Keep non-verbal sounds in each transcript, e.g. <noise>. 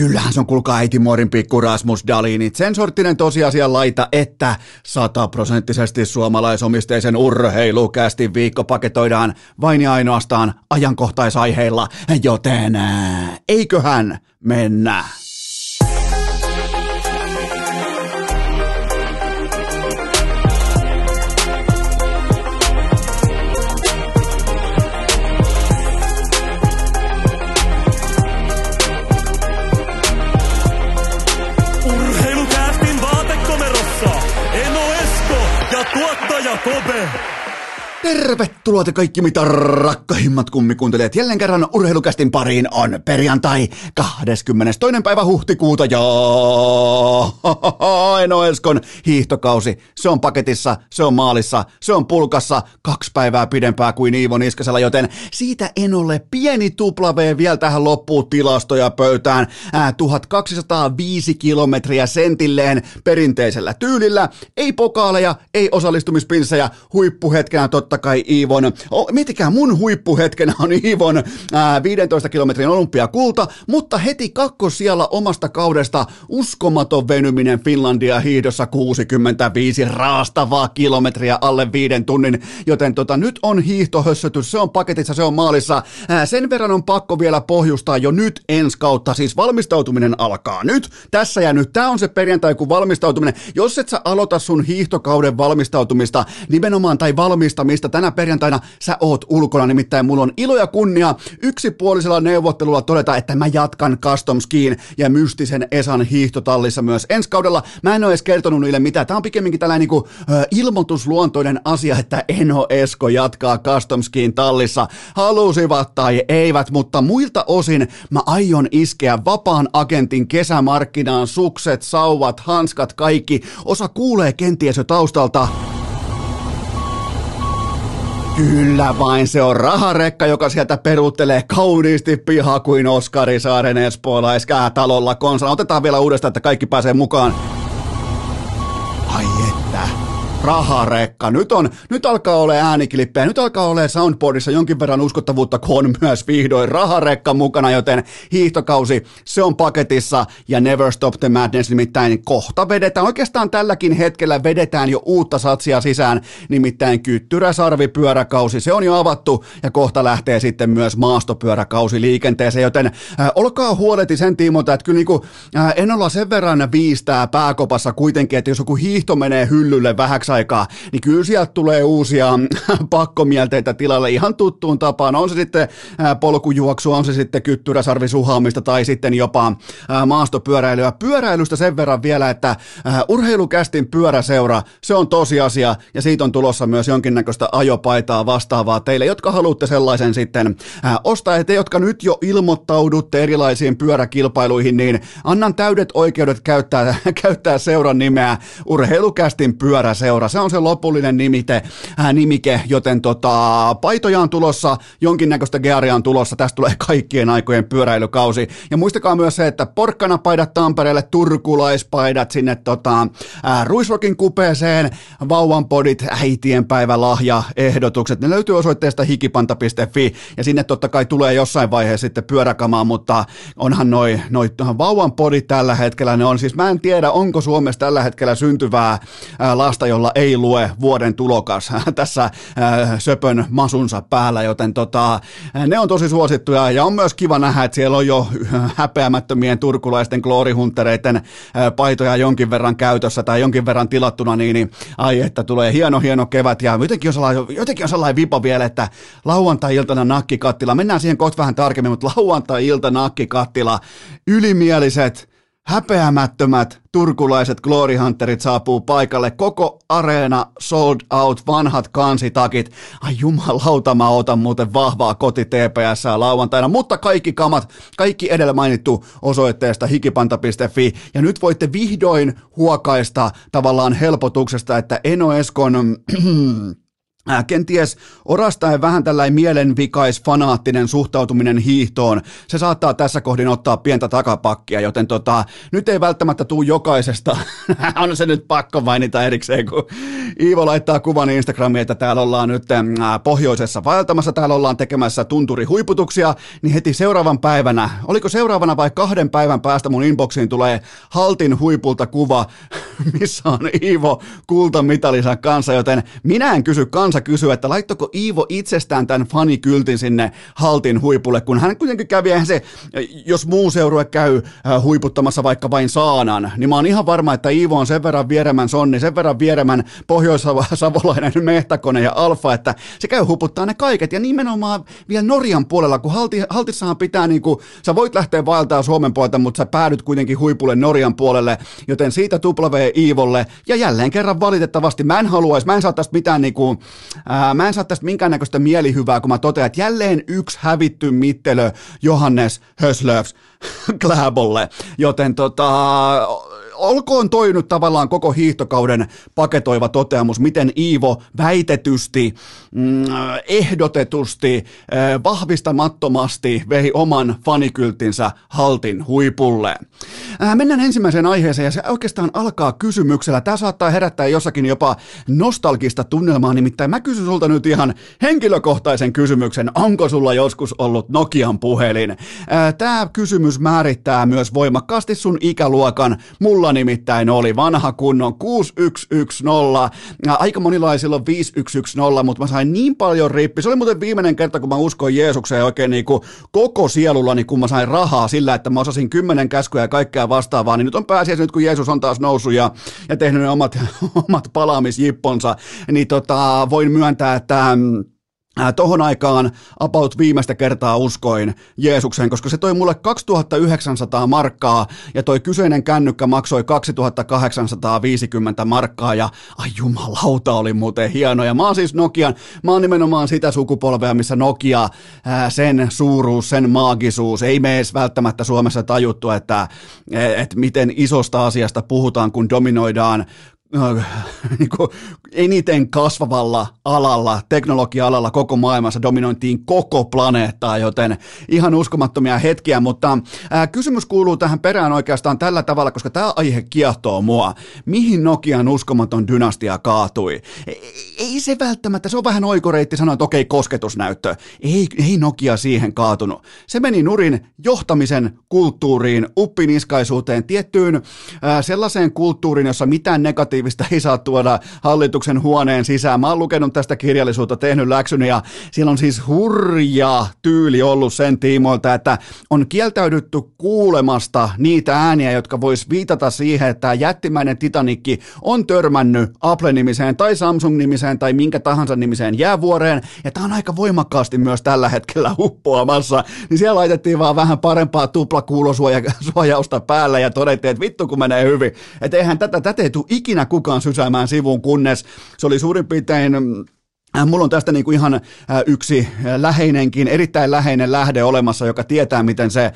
Kyllähän se on kuulkaa äitimuorin pikku Rasmus Dalinit. Sen sorttinen tosiasia laita, että sataprosenttisesti suomalaisomisteisen urheilukästi viikko paketoidaan vain ja ainoastaan ajankohtaisaiheilla, joten eiköhän mennä. Kobe. Tervetuloa te kaikki mitä rakkahimmat kummikuuntelijat. Jälleen kerran urheilukästin pariin on perjantai 22. päivä huhtikuuta ja <laughs> Eno Eskon hiihtokausi. Se on paketissa, se on maalissa, se on pulkassa kaksi päivää pidempää kuin Iivo Niskasella, joten siitä en ole pieni tupla V vielä tähän loppuun tilastoja pöytään. Ää, 1205 kilometriä sentilleen perinteisellä tyylillä. Ei pokaaleja, ei osallistumispinssejä, huippuhetkenä totta kai Iivon, oh, miettikää mun huippuhetkenä on Iivon ää, 15 kilometrin olympiakulta, mutta heti kakkosijalla omasta kaudesta uskomaton venyminen Finlandia hiihdossa 65 raastavaa kilometriä alle viiden tunnin, joten tota, nyt on hiihtohössötys, se on paketissa, se on maalissa. Ää, sen verran on pakko vielä pohjustaa jo nyt ensi kautta, siis valmistautuminen alkaa nyt, tässä ja nyt. Tämä on se perjantai, kun valmistautuminen, jos et sä aloita sun hiihtokauden valmistautumista nimenomaan tai valmistamista tänä perjantaina sä oot ulkona, nimittäin mulla on ilo ja kunnia yksipuolisella neuvottelulla todeta, että mä jatkan Custom Skiin ja mystisen Esan hiihtotallissa myös ensi kaudella. Mä en ole edes kertonut niille mitään. Tämä on pikemminkin tällainen niin kuin, ö, ilmoitusluontoinen asia, että Eno Esko jatkaa Custom Skiin tallissa. Halusivat tai eivät, mutta muilta osin mä aion iskeä vapaan agentin kesämarkkinaan sukset, sauvat, hanskat, kaikki. Osa kuulee kenties jo taustalta. Kyllä vain, se on raharekka, joka sieltä peruuttelee kauniisti piha kuin Oskari Saaren espoolaiskää talolla konsa. Otetaan vielä uudestaan, että kaikki pääsee mukaan. Raharekka. Nyt, on, nyt alkaa olla ääniklippejä, nyt alkaa olla soundboardissa jonkin verran uskottavuutta, kun on myös vihdoin raharekka mukana, joten hiihtokausi, se on paketissa ja Never Stop the Madness nimittäin kohta vedetään. Oikeastaan tälläkin hetkellä vedetään jo uutta satsia sisään, nimittäin kyttyräsarvipyöräkausi, se on jo avattu ja kohta lähtee sitten myös maastopyöräkausi liikenteeseen, joten äh, olkaa huoleti sen tiimoilta, että kyllä niin kuin, äh, en olla sen verran viistää pääkopassa kuitenkin, että jos joku hiihto menee hyllylle vähäksi aikaa, niin kyllä sieltä tulee uusia <laughs> pakkomielteitä tilalle ihan tuttuun tapaan. On se sitten polkujuoksu, on se sitten kyttyräsarvisuhaamista tai sitten jopa maastopyöräilyä. Pyöräilystä sen verran vielä, että urheilukästin pyöräseura, se on tosiasia ja siitä on tulossa myös jonkinnäköistä ajopaitaa vastaavaa teille, jotka haluatte sellaisen sitten ostaa. Ja te, jotka nyt jo ilmoittaudutte erilaisiin pyöräkilpailuihin, niin annan täydet oikeudet käyttää, <laughs> käyttää seuran nimeä Urheilukästin pyöräseura seura. Se on se lopullinen nimite, ää, nimike, joten tota, paitoja on tulossa, jonkinnäköistä gearia on tulossa, tästä tulee <laughs> kaikkien aikojen pyöräilykausi. Ja muistakaa myös se, että porkkanapaidat Tampereelle, turkulaispaidat sinne tota, ää, Ruisrokin kupeeseen, vauvanpodit, äitien päivä, lahja, ehdotukset, ne löytyy osoitteesta hikipanta.fi ja sinne totta kai tulee jossain vaiheessa sitten pyöräkamaa, mutta onhan noi, noi vauvanpodit tällä hetkellä, ne on siis, mä en tiedä, onko Suomessa tällä hetkellä syntyvää ää, lasta, jolla ei lue vuoden tulokas <laughs> tässä äh, söpön masunsa päällä, joten tota, ne on tosi suosittuja. Ja on myös kiva nähdä, että siellä on jo <laughs> häpeämättömien turkulaisten gloorihuntereiden äh, paitoja jonkin verran käytössä tai jonkin verran tilattuna, niin, niin ai että tulee hieno hieno kevät. Ja jotenkin on sellainen, jotenkin on sellainen vipa vielä, että lauantai-iltana nakkikattila, mennään siihen kohta vähän tarkemmin, mutta lauantai-ilta nakkikattila, ylimieliset, Häpeämättömät turkulaiset Glory Hunterit saapuu paikalle. Koko areena sold out, vanhat kansitakit. Ai jumalauta, mä otan muuten vahvaa koti TPS lauantaina. Mutta kaikki kamat, kaikki edellä mainittu osoitteesta hikipanta.fi. Ja nyt voitte vihdoin huokaista tavallaan helpotuksesta, että Eno Eskon <clears throat> kenties orastaen vähän tällainen mielenvikais fanaattinen suhtautuminen hiihtoon, se saattaa tässä kohdin ottaa pientä takapakkia, joten tota, nyt ei välttämättä tuu jokaisesta, <laughs> on se nyt pakko mainita erikseen, kun Iivo laittaa kuvan Instagramiin, että täällä ollaan nyt äh, pohjoisessa vaeltamassa, täällä ollaan tekemässä tunturihuiputuksia, niin heti seuraavan päivänä, oliko seuraavana vai kahden päivän päästä mun inboxiin tulee Haltin huipulta kuva, <laughs> missä on Iivo kultamitalinsa kanssa, joten minä en kysy kanssa kansa kysyy, että laittoko Iivo itsestään tämän fanikyltin sinne haltin huipulle, kun hän kuitenkin kävi, eihän se, jos muu seurue käy äh, huiputtamassa vaikka vain saanan, niin mä oon ihan varma, että Iivo on sen verran vieremän sonni, sen verran vieremän pohjois-savolainen <laughs> mehtäkone ja alfa, että se käy huputtaa ne kaiket, ja nimenomaan vielä Norjan puolella, kun halti, haltissahan pitää niin kuin, sä voit lähteä vaeltaa Suomen puolelta, mutta sä päädyt kuitenkin huipulle Norjan puolelle, joten siitä tuplavee Iivolle, ja jälleen kerran valitettavasti mä en haluaisi, mä en saa tästä mitään niin kuin, Ää, mä en saa tästä minkäännäköistä mielihyvää, kun mä totean, että jälleen yksi hävitty mittelö Johannes Höslövs <laughs> Kläbolle. Joten tota, olkoon toi nyt tavallaan koko hiihtokauden paketoiva toteamus, miten Iivo väitetysti, mm, ehdotetusti, äh, vahvistamattomasti vei oman fanikyltinsä haltin huipulle. Äh, mennään ensimmäiseen aiheeseen ja se oikeastaan alkaa kysymyksellä. Tämä saattaa herättää jossakin jopa nostalgista tunnelmaa, nimittäin mä kysyn sulta nyt ihan henkilökohtaisen kysymyksen. Onko sulla joskus ollut Nokian puhelin? Äh, Tämä kysymys määrittää myös voimakkaasti sun ikäluokan. Mulla Mulla nimittäin oli vanha kunnon 6110. Aika monilaisilla on 5110, mutta mä sain niin paljon rippi. Se oli muuten viimeinen kerta, kun mä uskoin Jeesukseen oikein niin kuin koko sielullani, kun mä sain rahaa sillä, että mä osasin kymmenen käskyä ja kaikkea vastaavaa. Niin nyt on pääsiäis nyt, kun Jeesus on taas noussut ja, ja tehnyt ne omat, <laughs> omat palaamisjipponsa, niin tota, voin myöntää, että mm, Tohon aikaan about viimeistä kertaa uskoin Jeesukseen, koska se toi mulle 2900 markkaa ja toi kyseinen kännykkä maksoi 2850 markkaa ja ai jumalauta oli muuten hieno. Ja mä oon siis Nokian, mä oon nimenomaan sitä sukupolvea, missä Nokia, ää, sen suuruus, sen maagisuus, ei me edes välttämättä Suomessa tajuttu, että et miten isosta asiasta puhutaan, kun dominoidaan <laughs> niin kuin eniten kasvavalla alalla, teknologia-alalla koko maailmassa dominointiin koko planeettaa, joten ihan uskomattomia hetkiä, mutta ää, kysymys kuuluu tähän perään oikeastaan tällä tavalla, koska tämä aihe kiehtoo mua. Mihin Nokian uskomaton dynastia kaatui? Ei, ei se välttämättä, se on vähän oikoreitti sanoa, että okei, kosketusnäyttö. Ei, ei Nokia siihen kaatunut. Se meni nurin johtamisen kulttuuriin, uppiniskaisuuteen, tiettyyn ää, sellaiseen kulttuuriin, jossa mitään negatiivista positiivista ei saa tuoda hallituksen huoneen sisään. Mä oon lukenut tästä kirjallisuutta, tehnyt läksyn ja siellä on siis hurja tyyli ollut sen tiimoilta, että on kieltäydytty kuulemasta niitä ääniä, jotka vois viitata siihen, että jättimäinen Titanikki on törmännyt Apple-nimiseen tai Samsung-nimiseen tai minkä tahansa nimiseen jäävuoreen, ja tämä on aika voimakkaasti myös tällä hetkellä uppoamassa, niin siellä laitettiin vaan vähän parempaa tuplakuulosuojausta <laughs> päälle ja todettiin, että vittu kun menee hyvin, että eihän tätä, tätä ei tule ikinä kukaan sysäämään sivuun, kunnes se oli suurin piirtein Äh, mulla on tästä niin kuin ihan äh, yksi äh, läheinenkin, erittäin läheinen lähde olemassa, joka tietää, miten se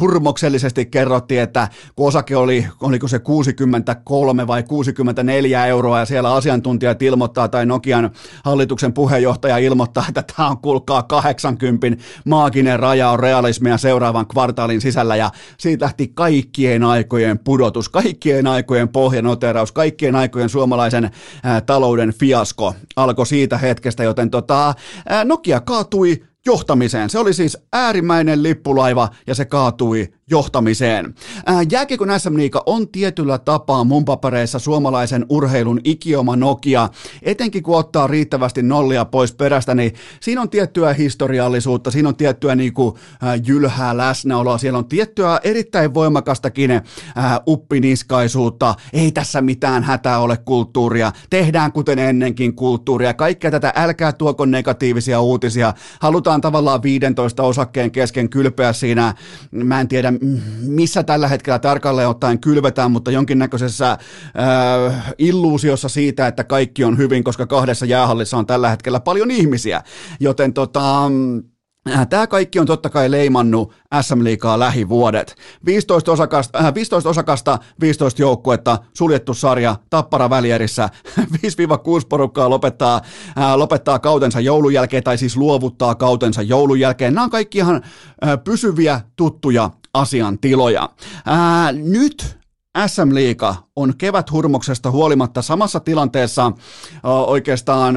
hurmoksellisesti kerrottiin, että kun osake oli, oliko se 63 vai 64 euroa, ja siellä asiantuntijat ilmoittaa, tai Nokian hallituksen puheenjohtaja ilmoittaa, että tämä on kulkaa 80 maaginen raja on realismia seuraavan kvartaalin sisällä, ja siitä lähti kaikkien aikojen pudotus, kaikkien aikojen pohjanoteraus, kaikkien aikojen suomalaisen talouden fiasko alkoi siitä, siitä hetkestä, joten tota, Nokia kaatui johtamiseen. Se oli siis äärimmäinen lippulaiva ja se kaatui johtamiseen. Jääkiekon SM Liiga on tietyllä tapaa mun papereissa suomalaisen urheilun ikioma Nokia, etenkin kun ottaa riittävästi nollia pois perästä, niin siinä on tiettyä historiallisuutta, siinä on tiettyä niin kuin, jylhää läsnäoloa, siellä on tiettyä erittäin voimakastakin uppiniskaisuutta, ei tässä mitään hätää ole kulttuuria, tehdään kuten ennenkin kulttuuria, kaikkea tätä älkää tuoko negatiivisia uutisia, halutaan tavallaan 15 osakkeen kesken kylpeä siinä, mä en tiedä missä tällä hetkellä tarkalleen ottaen kylvetään, mutta jonkinnäköisessä äh, illuusiossa siitä, että kaikki on hyvin, koska kahdessa jäähallissa on tällä hetkellä paljon ihmisiä. Joten tota, Äh, Tämä kaikki on totta kai leimannut SM Liigaa lähivuodet. 15 osakasta, äh, 15 osakasta, 15 joukkuetta, suljettu sarja, tappara välierissä, <laughs> 5-6 porukkaa lopettaa, äh, lopettaa kautensa joulun jälkeen, tai siis luovuttaa kautensa joulun jälkeen. Nämä on kaikki ihan äh, pysyviä, tuttuja asiantiloja. Äh, nyt SM Liiga on keväthurmoksesta huolimatta samassa tilanteessa äh, oikeastaan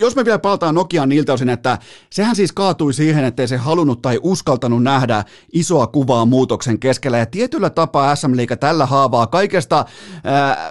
jos me vielä palataan Nokiaan niiltä osin, että sehän siis kaatui siihen, ettei se halunnut tai uskaltanut nähdä isoa kuvaa muutoksen keskellä. Ja tietyllä tapaa SM Liiga tällä haavaa kaikesta, ää,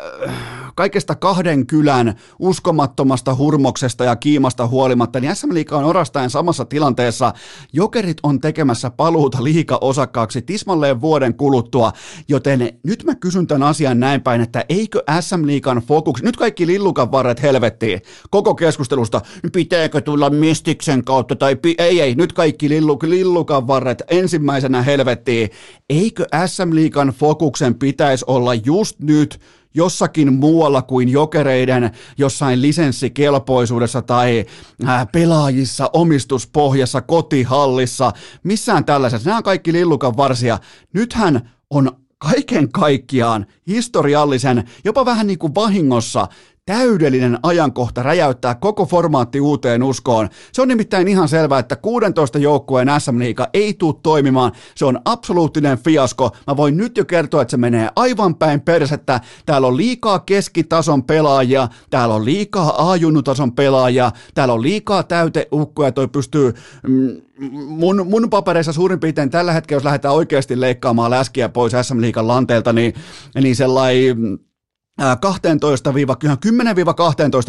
kaikesta kahden kylän uskomattomasta hurmoksesta ja kiimasta huolimatta, niin SM Liiga on orastaen samassa tilanteessa. Jokerit on tekemässä paluuta liika-osakkaaksi tismalleen vuoden kuluttua, joten nyt mä kysyn tämän asian näin päin, että eikö SM Liigan fokus, nyt kaikki lillukan varret helvettiin, koko keskustelusta, pitääkö tulla Mestiksen kautta tai pi- ei, ei, nyt kaikki lillu, lillukan varret ensimmäisenä helvettiin. Eikö SM Liikan fokuksen pitäisi olla just nyt jossakin muualla kuin jokereiden jossain lisenssikelpoisuudessa tai äh, pelaajissa, omistuspohjassa, kotihallissa, missään tällaisessa. Nämä on kaikki lillukan varsia. Nythän on kaiken kaikkiaan historiallisen, jopa vähän niin kuin vahingossa täydellinen ajankohta räjäyttää koko formaatti uuteen uskoon. Se on nimittäin ihan selvää, että 16 joukkueen SM Liiga ei tule toimimaan. Se on absoluuttinen fiasko. Mä voin nyt jo kertoa, että se menee aivan päin persettä. Täällä on liikaa keskitason pelaajia, täällä on liikaa A-junnutason pelaajia, täällä on liikaa täyteukkoja, toi pystyy mm, mun, mun papereissa suurin piirtein tällä hetkellä, jos lähdetään oikeasti leikkaamaan läskiä pois SM Liigan lanteelta, niin, niin sellainen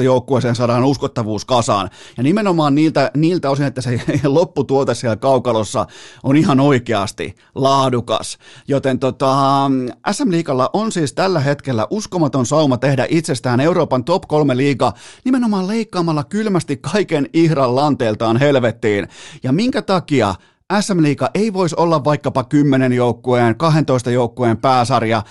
12-10-12 joukkueeseen saadaan uskottavuus kasaan. Ja nimenomaan niiltä, niiltä osin, että se <laughs> lopputuote siellä kaukalossa on ihan oikeasti laadukas. Joten tota, SM Liigalla on siis tällä hetkellä uskomaton sauma tehdä itsestään Euroopan top 3 liiga nimenomaan leikkaamalla kylmästi kaiken ihran lanteeltaan helvettiin. Ja minkä takia SM Liiga ei voisi olla vaikkapa 10 joukkueen, 12 joukkueen pääsarja.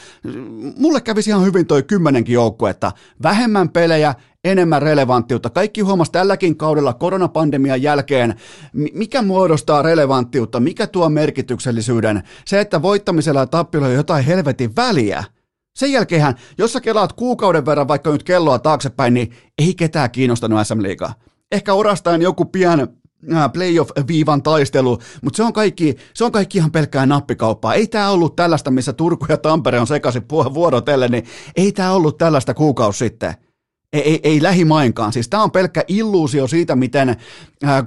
Mulle kävisi ihan hyvin toi 10 joukkuetta. Vähemmän pelejä, enemmän relevanttiutta. Kaikki huomas tälläkin kaudella koronapandemian jälkeen, mikä muodostaa relevanttiutta, mikä tuo merkityksellisyyden. Se, että voittamisella ja tappilla on jotain helvetin väliä. Sen jälkeen, jos sä kelaat kuukauden verran vaikka nyt kelloa taaksepäin, niin ei ketään kiinnostanut SM Liigaa. Ehkä orastaan joku pian playoff-viivan taistelu, mutta se on kaikki, se on kaikki ihan pelkkää nappikauppaa. Ei tämä ollut tällaista, missä Turku ja Tampere on sekaisin vuorotellen, niin ei tämä ollut tällaista kuukausi sitten. Ei, ei, ei lähimainkaan. Siis tämä on pelkkä illuusio siitä, miten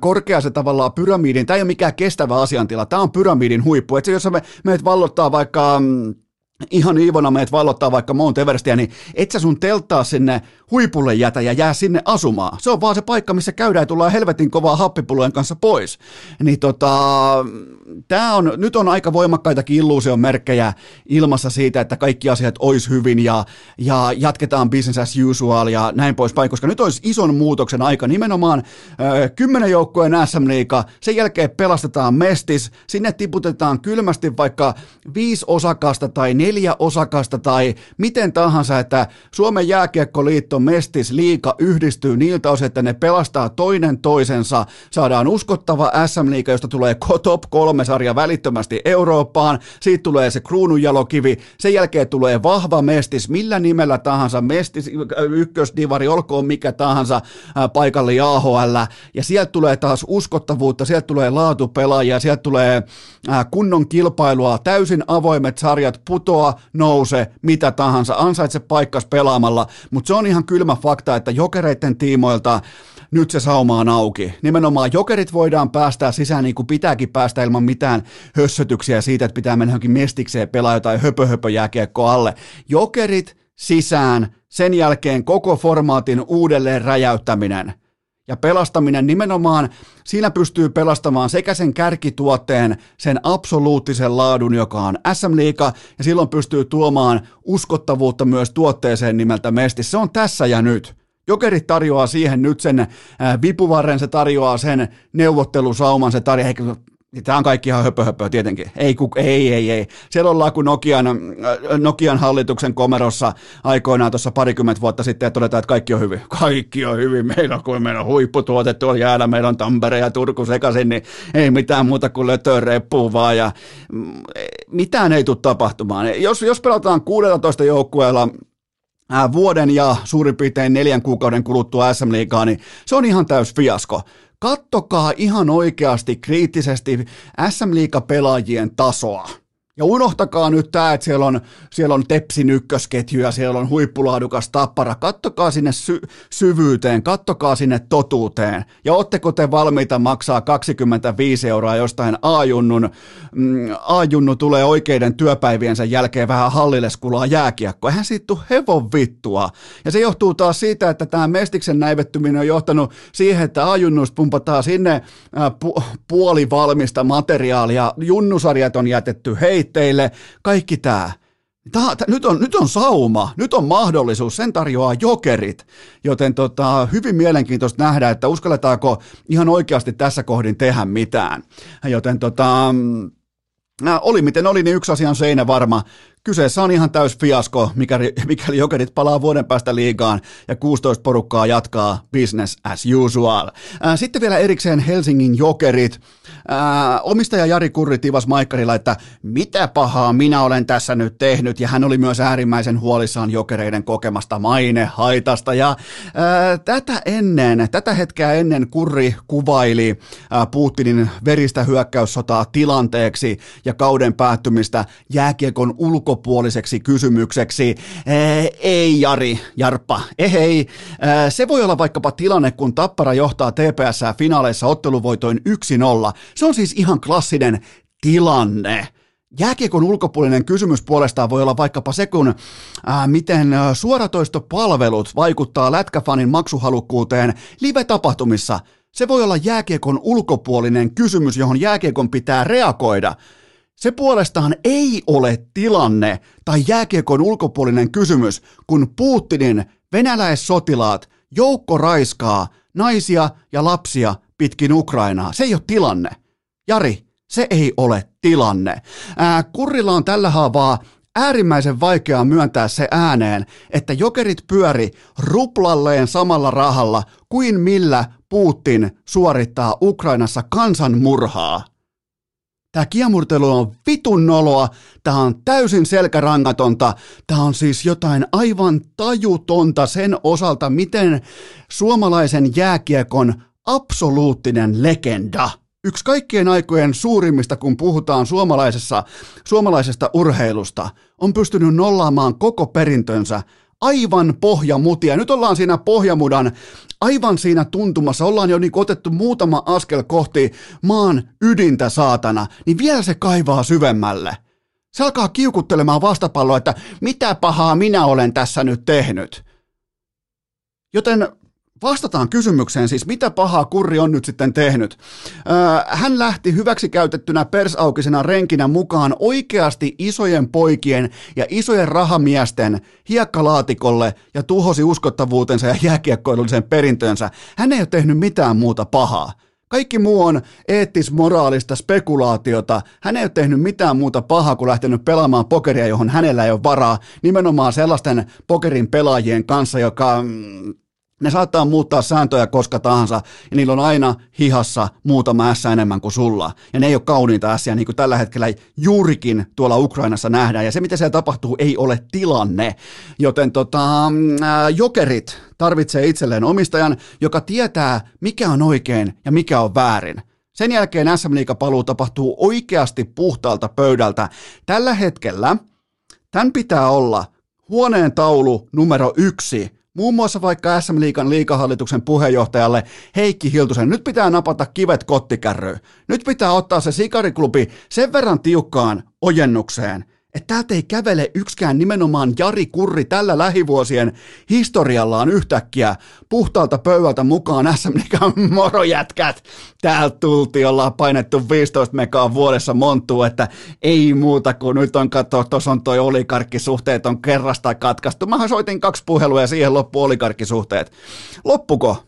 korkea se tavallaan pyramidin, tämä ei ole mikään kestävä asiantila, tämä on pyramidin huippu. Et se, jos me, meidät vallottaa vaikka mm, ihan Iivona meet vallottaa vaikka Mount Everestia, niin et sä sun telttaa sinne huipulle jätä ja jää sinne asumaan. Se on vaan se paikka, missä käydään ja tullaan helvetin kovaa happipullojen kanssa pois. Niin tota, tää on, nyt on aika voimakkaitakin illuusion merkkejä ilmassa siitä, että kaikki asiat olisi hyvin ja, ja jatketaan business as usual ja näin poispäin, koska nyt olisi ison muutoksen aika. Nimenomaan äh, kymmenen joukkueen SM Liiga, sen jälkeen pelastetaan Mestis, sinne tiputetaan kylmästi vaikka viisi osakasta tai neljä osakasta tai miten tahansa, että Suomen jääkiekkoliitto Mestis Liiga yhdistyy niiltä osin, että ne pelastaa toinen toisensa, saadaan uskottava SM Liiga, josta tulee top kolme sarja välittömästi Eurooppaan, siitä tulee se kruununjalokivi, sen jälkeen tulee vahva Mestis, millä nimellä tahansa, Mestis, ykkösdivari, olkoon mikä tahansa paikalle AHL, ja sieltä tulee taas uskottavuutta, sieltä tulee laatupelaajia, sieltä tulee kunnon kilpailua, täysin avoimet sarjat, putoa, nouse, mitä tahansa, ansaitse paikkas pelaamalla, mutta se on ihan kylmä fakta, että jokereiden tiimoilta nyt se sauma on auki. Nimenomaan jokerit voidaan päästää sisään niin kuin pitääkin päästä ilman mitään hössötyksiä siitä, että pitää mennä johonkin mestikseen pelaa jotain höpö, höpö jääkiekko alle. Jokerit sisään, sen jälkeen koko formaatin uudelleen räjäyttäminen – ja pelastaminen nimenomaan, siinä pystyy pelastamaan sekä sen kärkituotteen, sen absoluuttisen laadun, joka on SM Liiga, ja silloin pystyy tuomaan uskottavuutta myös tuotteeseen nimeltä Mestis. Se on tässä ja nyt. Jokerit tarjoaa siihen nyt sen äh, vipuvarren, se tarjoaa sen neuvottelusauman, se tarjoaa, Tämä on kaikki ihan höpö, höpö tietenkin. Ei, ku, ei, ei, ei. Siellä ollaan kuin Nokian, äh, Nokian hallituksen komerossa aikoinaan tuossa parikymmentä vuotta sitten ja todetaan, että kaikki on hyvin. Kaikki on hyvin. Meillä on kuin meillä on huipputuote tuolla jäällä, meillä on Tampere ja Turku sekaisin, niin ei mitään muuta kuin lötöreppuun vaan ja mm, mitään ei tule tapahtumaan. Jos, jos pelataan 16 joukkueella vuoden ja suurin piirtein neljän kuukauden kuluttua SM-liigaa, niin se on ihan täys fiasko kattokaa ihan oikeasti kriittisesti SM-liiga-pelaajien tasoa. Ja unohtakaa nyt tämä, että siellä on, siellä on Tepsin ykkösketju ja siellä on huippulaadukas tappara. Kattokaa sinne sy- syvyyteen, kattokaa sinne totuuteen. Ja ootteko te valmiita maksaa 25 euroa jostain A-junnun, mm, A-junnu tulee oikeiden työpäiviensä jälkeen vähän hallileskulaa jääkiekkoa. Eihän siitä tule hevon vittua. Ja se johtuu taas siitä, että tämä Mestiksen näivettyminen on johtanut siihen, että A-junnuista pumpataan sinne pu- puolivalmista materiaalia. Junnusarjat on jätetty hei teille, kaikki tämä. Tää, tää, nyt, on, nyt on sauma, nyt on mahdollisuus, sen tarjoaa jokerit, joten tota, hyvin mielenkiintoista nähdä, että uskalletaanko ihan oikeasti tässä kohdin tehdä mitään. Joten tota, oli miten oli, niin yksi asia on seinä varma. Kyseessä on ihan täys fiasko, mikäli, <laughs> mikäli jokerit palaa vuoden päästä liigaan ja 16 porukkaa jatkaa business as usual. Sitten vielä erikseen Helsingin jokerit. Omistaja Jari Kurri tivas Maikkarilla, että mitä pahaa minä olen tässä nyt tehnyt, ja hän oli myös äärimmäisen huolissaan jokereiden kokemasta mainehaitasta. Ja ää, tätä ennen, tätä hetkeä ennen Kurri kuvaili ää, Putinin veristä hyökkäyssotaa tilanteeksi ja kauden päättymistä jääkiekon ulko ulkopuoliseksi kysymykseksi. Ei Jari, Jarppa, ei. Se voi olla vaikkapa tilanne, kun Tappara johtaa TPS finaaleissa otteluvoitoin 1-0. Se on siis ihan klassinen tilanne. Jääkiekon ulkopuolinen kysymys puolestaan voi olla vaikkapa se, kun ää, miten suoratoistopalvelut vaikuttaa lätkäfanin maksuhalukkuuteen live-tapahtumissa. Se voi olla jääkiekon ulkopuolinen kysymys, johon jääkiekon pitää reagoida. Se puolestaan ei ole tilanne tai jääkiekon ulkopuolinen kysymys, kun Putinin venäläissotilaat joukko raiskaa naisia ja lapsia pitkin Ukrainaa. Se ei ole tilanne. Jari, se ei ole tilanne. Ää, Kurrilla on tällä haavaa äärimmäisen vaikeaa myöntää se ääneen, että jokerit pyöri ruplalleen samalla rahalla kuin millä Putin suorittaa Ukrainassa kansanmurhaa. Tämä kiemurtelu on vitun noloa, tämä on täysin selkärangatonta, tämä on siis jotain aivan tajutonta sen osalta, miten suomalaisen jääkiekon absoluuttinen legenda, yksi kaikkien aikojen suurimmista, kun puhutaan suomalaisessa, suomalaisesta urheilusta, on pystynyt nollaamaan koko perintönsä aivan pohjamutia. Nyt ollaan siinä pohjamudan aivan siinä tuntumassa, ollaan jo niin otettu muutama askel kohti maan ydintä saatana, niin vielä se kaivaa syvemmälle. Se alkaa kiukuttelemaan vastapalloa, että mitä pahaa minä olen tässä nyt tehnyt. Joten Vastataan kysymykseen siis, mitä pahaa Kurri on nyt sitten tehnyt. Hän lähti hyväksikäytettynä persaukisena renkinä mukaan oikeasti isojen poikien ja isojen rahamiesten hiekkalaatikolle ja tuhosi uskottavuutensa ja jääkiekkoilullisen perintönsä. Hän ei ole tehnyt mitään muuta pahaa. Kaikki muu on eettis-moraalista spekulaatiota. Hän ei ole tehnyt mitään muuta pahaa kuin lähtenyt pelaamaan pokeria, johon hänellä ei ole varaa. Nimenomaan sellaisten pokerin pelaajien kanssa, joka mm, ne saattaa muuttaa sääntöjä koska tahansa, ja niillä on aina hihassa muutama ässä enemmän kuin sulla. Ja ne ei ole kauniita ässiä, niin kuin tällä hetkellä juurikin tuolla Ukrainassa nähdään. Ja se, mitä siellä tapahtuu, ei ole tilanne. Joten tota, ää, jokerit tarvitsee itselleen omistajan, joka tietää, mikä on oikein ja mikä on väärin. Sen jälkeen SM paluu tapahtuu oikeasti puhtaalta pöydältä. Tällä hetkellä tämän pitää olla huoneen taulu numero yksi Muun muassa vaikka SM Liikan liikahallituksen puheenjohtajalle Heikki Hiltusen, nyt pitää napata kivet kottikärryyn. Nyt pitää ottaa se sikariklubi sen verran tiukkaan ojennukseen, että täältä ei kävele yksikään nimenomaan Jari Kurri tällä lähivuosien historiallaan yhtäkkiä puhtaalta pöydältä mukaan SM <laughs> morojätkät. Täältä tultiin, ollaan painettu 15 megaa vuodessa montuu, että ei muuta kuin nyt on katsoa, tuossa on toi olikarkkisuhteet on kerrasta katkaistu. Mä soitin kaksi puhelua ja siihen loppu olikarkkisuhteet. Loppuko?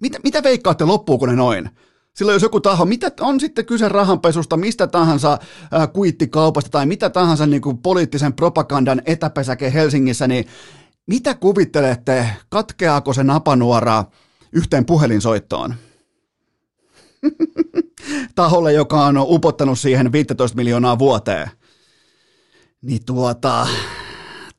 Mitä, mitä veikkaatte, loppuuko ne noin? Silloin jos joku taho, mitä on sitten kyse rahanpesusta, mistä tahansa ää, kuittikaupasta tai mitä tahansa niin kuin poliittisen propagandan etäpesäke Helsingissä, niin mitä kuvittelette, katkeaako se napanuora yhteen puhelinsoittoon? <laughs> Taholle, joka on upottanut siihen 15 miljoonaa vuoteen. Niin tuota,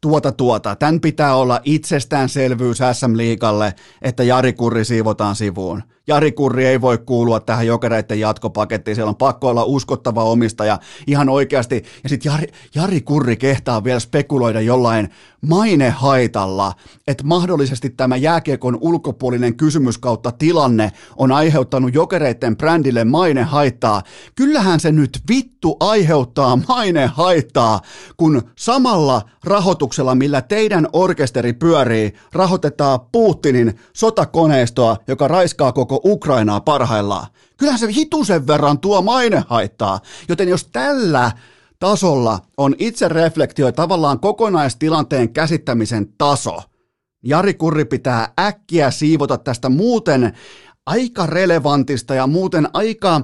tuota tuota. Tämän pitää olla itsestäänselvyys SM-liikalle, että Jari Kurri siivotaan sivuun. Jari Kurri ei voi kuulua tähän jokereiden jatkopakettiin, siellä on pakko olla uskottava omistaja ihan oikeasti. Ja sitten Jari, Jari Kurri kehtaa vielä spekuloida jollain mainehaitalla, että mahdollisesti tämä jääkiekon ulkopuolinen kysymys kautta tilanne on aiheuttanut jokereiden brändille mainehaittaa. Kyllähän se nyt vittu aiheuttaa mainehaittaa, kun samalla rahoituksella, millä teidän orkesteri pyörii, rahoitetaan Putinin sotakoneistoa, joka raiskaa koko Ukrainaa parhaillaan. Kyllähän se hitusen verran tuo mainehaittaa, joten jos tällä tasolla on itse reflektio tavallaan kokonaistilanteen käsittämisen taso. Jari Kurri pitää äkkiä siivota tästä muuten aika relevantista ja muuten aika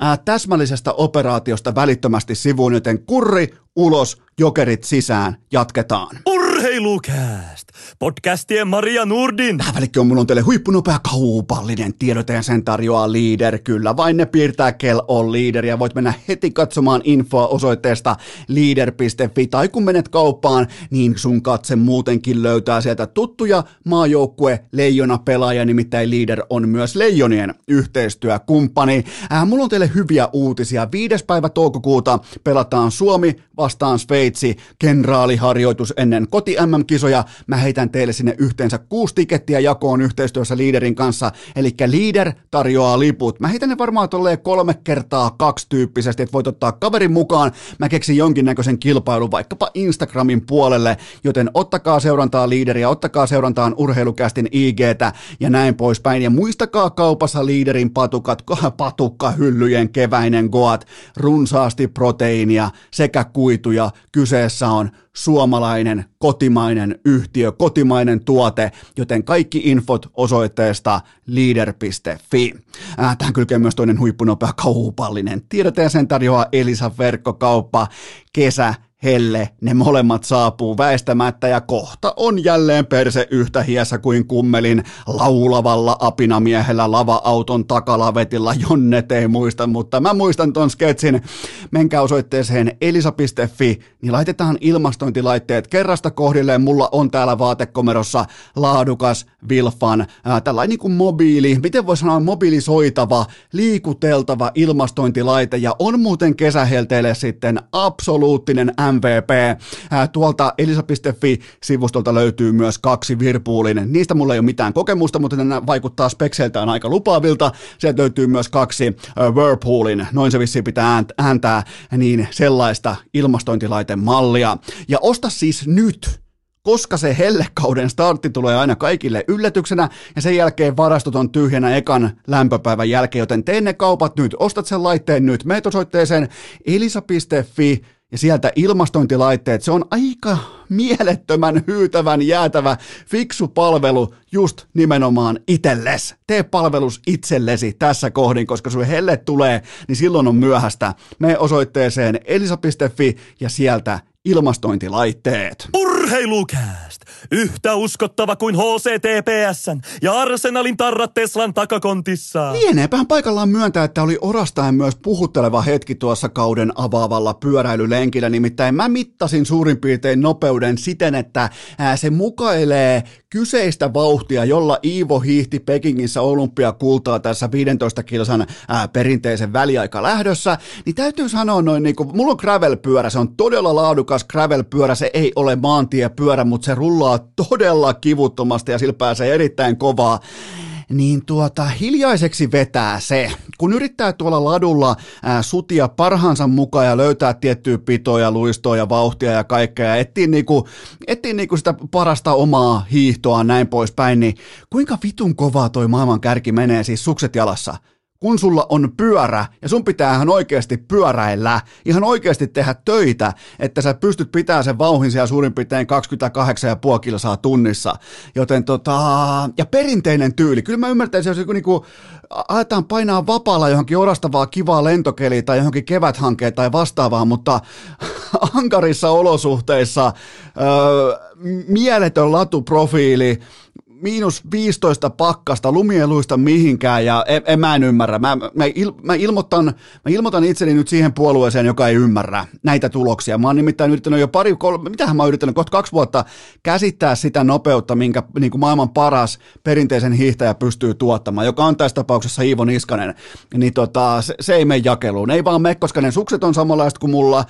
ää, täsmällisestä operaatiosta välittömästi sivuun, joten Kurri ulos, jokerit sisään, jatketaan. Urheilukääst! Podcastien Maria Nurdin. Tähän välikköön on mulla on teille huippunopea kaupallinen tiedote ja sen tarjoaa Leader. Kyllä, vain ne piirtää kel on Leader ja voit mennä heti katsomaan infoa osoitteesta leader.fi tai kun menet kauppaan, niin sun katse muutenkin löytää sieltä tuttuja maajoukkue leijona pelaaja, nimittäin Leader on myös leijonien yhteistyökumppani. Äh, mulla on teille hyviä uutisia. Viides päivä toukokuuta pelataan Suomi vastaan Sveitsi kenraaliharjoitus ennen koti MM-kisoja. Mä heitän teille sinne yhteensä kuusi tikettiä jakoon yhteistyössä Leaderin kanssa, eli Leader tarjoaa liput. Mä heitän ne varmaan tolleen kolme kertaa kaksi tyyppisesti, että voit ottaa kaverin mukaan. Mä keksin jonkinnäköisen kilpailun vaikkapa Instagramin puolelle, joten ottakaa seurantaa Leaderia, ottakaa seurantaan urheilukästin IGtä ja näin poispäin. Ja muistakaa kaupassa Leaderin patukat, <laughs> patukkahyllyjen keväinen goat, runsaasti proteiinia sekä kuituja. Kyseessä on suomalainen, kotimainen yhtiö, kotimainen tuote, joten kaikki infot osoitteesta leader.fi. Äh, tähän kylkee myös toinen huippunopea kaupallinen tiedote ja sen tarjoaa Elisa verkkokauppa kesä helle, ne molemmat saapuu väistämättä ja kohta on jälleen perse yhtä hiessä kuin kummelin laulavalla apinamiehellä lava-auton takalavetilla, jonnet ei muista, mutta mä muistan ton sketsin. Menkää osoitteeseen elisa.fi, niin laitetaan ilmastointilaitteet kerrasta kohdilleen. Mulla on täällä vaatekomerossa laadukas Vilfan, ää, tällainen niin kuin mobiili, miten voi sanoa mobiilisoitava, liikuteltava ilmastointilaite ja on muuten kesähelteille sitten absoluuttinen MVP. Tuolta elisa.fi-sivustolta löytyy myös kaksi Virpoolin. Niistä mulla ei ole mitään kokemusta, mutta ne vaikuttaa spekseiltään aika lupaavilta. Sieltä löytyy myös kaksi Whirlpoolin, noin se vissiin pitää ääntää, niin sellaista ilmastointilaitemallia. Ja osta siis nyt koska se hellekauden startti tulee aina kaikille yllätyksenä ja sen jälkeen varastot on tyhjänä ekan lämpöpäivän jälkeen, joten tee ne kaupat nyt, ostat sen laitteen nyt, meet osoitteeseen elisa.fi ja sieltä ilmastointilaitteet, se on aika mielettömän hyytävän jäätävä fiksu palvelu just nimenomaan itelles. Tee palvelus itsellesi tässä kohdin, koska sun helle tulee, niin silloin on myöhäistä. Me osoitteeseen elisa.fi ja sieltä ilmastointilaitteet. Urheilukääst! Yhtä uskottava kuin HCTPSn ja Arsenalin tarrat Teslan takakontissa. Lieneepähän paikallaan myöntää, että oli orastaen myös puhutteleva hetki tuossa kauden avaavalla pyöräilylenkillä. Nimittäin mä mittasin suurin piirtein nopeuden siten, että se mukailee kyseistä vauhtia, jolla Iivo hiihti Pekingissä olympiakultaa tässä 15 kilsan perinteisen väliaika lähdössä, niin täytyy sanoa noin, niin kuin, mulla on gravel-pyörä, se on todella laadukas gravel-pyörä, se ei ole maantiepyörä, mutta se rullaa todella kivuttomasti ja sillä pääsee erittäin kovaa niin tuota, hiljaiseksi vetää se, kun yrittää tuolla ladulla ää, sutia parhaansa mukaan ja löytää tiettyä pitoja, luistoa ja vauhtia ja kaikkea ja etsii niinku, niinku sitä parasta omaa hiihtoa näin poispäin, niin kuinka vitun kovaa toi maailman kärki menee siis sukset jalassa? Kun sulla on pyörä ja sun pitää ihan oikeasti pyöräillä, ihan oikeasti tehdä töitä, että sä pystyt pitämään sen vauhin siellä suurin piirtein 28,5 kilsaa tunnissa. Joten tota, ja perinteinen tyyli, kyllä mä ymmärtäisin, jos joku niinku, aletaan painaa vapaalla johonkin orastavaa kivaa lentokeliä tai johonkin keväthankeen tai vastaavaa, mutta <laughs> ankarissa olosuhteissa öö, mieletön latuprofiili, miinus 15 pakkasta, lumi ei luista mihinkään ja en, en mä en ymmärrä. Mä, mä, il, mä, ilmoitan, mä ilmoitan itseni nyt siihen puolueeseen, joka ei ymmärrä näitä tuloksia. Mä oon nimittäin yrittänyt jo pari, kolme, mitähän mä oon yrittänyt, kohta kaksi vuotta käsittää sitä nopeutta, minkä niin kuin maailman paras perinteisen hiihtäjä pystyy tuottamaan, joka on tässä tapauksessa Iivo Niskanen. Niin tota, se, se ei mene jakeluun. Ei vaan me, koska ne sukset on samanlaiset kuin mulla,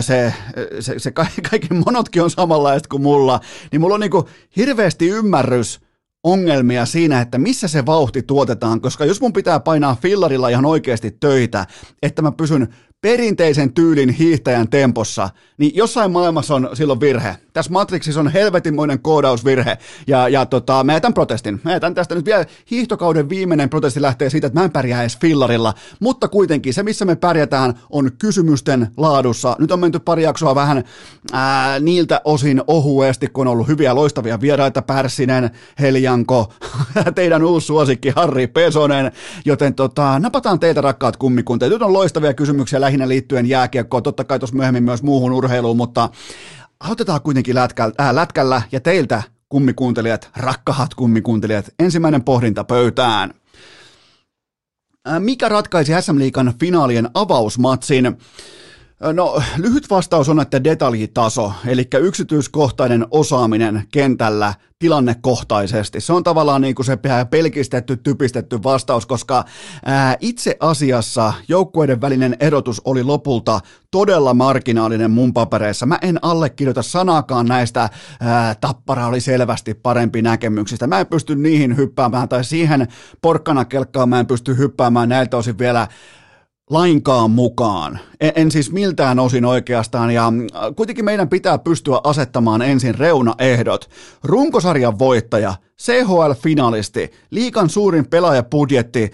se, se, se <laughs> kaikki monotkin on samanlaiset kuin mulla, niin mulla on niin kuin hirveästi ymmärrys ongelmia siinä, että missä se vauhti tuotetaan, koska jos mun pitää painaa fillarilla ihan oikeasti töitä, että mä pysyn perinteisen tyylin hiihtäjän tempossa, niin jossain maailmassa on silloin virhe. Tässä Matrixissa on helvetinmoinen koodausvirhe, ja, ja tota, mä jätän protestin. Mä jätän tästä nyt vielä hiihtokauden viimeinen protesti lähtee siitä, että mä en pärjää edes fillarilla, mutta kuitenkin se, missä me pärjätään, on kysymysten laadussa. Nyt on menty pari jaksoa vähän ää, niiltä osin ohuesti, kun on ollut hyviä loistavia vieraita, Pärssinen, Heljanko, <laughs> teidän uusi suosikki Harri Pesonen, joten tota, napataan teitä rakkaat kummikunteet. Nyt on loistavia kysymyksiä lähinnä liittyen jääkiekkoon, totta kai tuossa myöhemmin myös muuhun urheiluun, mutta aloitetaan kuitenkin lätkällä, äh, lätkällä ja teiltä kummikuuntelijat, rakkahat kummikuuntelijat, ensimmäinen pohdinta pöytään. Äh, mikä ratkaisi SM Liikan finaalien avausmatsin? No, lyhyt vastaus on, että detaljitaso, eli yksityiskohtainen osaaminen kentällä tilannekohtaisesti. Se on tavallaan niin kuin se pelkistetty, typistetty vastaus, koska ää, itse asiassa joukkueiden välinen erotus oli lopulta todella marginaalinen mun papereissa. Mä en allekirjoita sanaakaan näistä, ää, tappara oli selvästi parempi näkemyksistä. Mä en pysty niihin hyppäämään, tai siihen porkkana kelkkaan mä en pysty hyppäämään näiltä osin vielä lainkaan mukaan. En, en siis miltään osin oikeastaan, ja äh, kuitenkin meidän pitää pystyä asettamaan ensin reunaehdot. Runkosarjan voittaja, CHL-finalisti, liikan suurin pelaajapudjetti,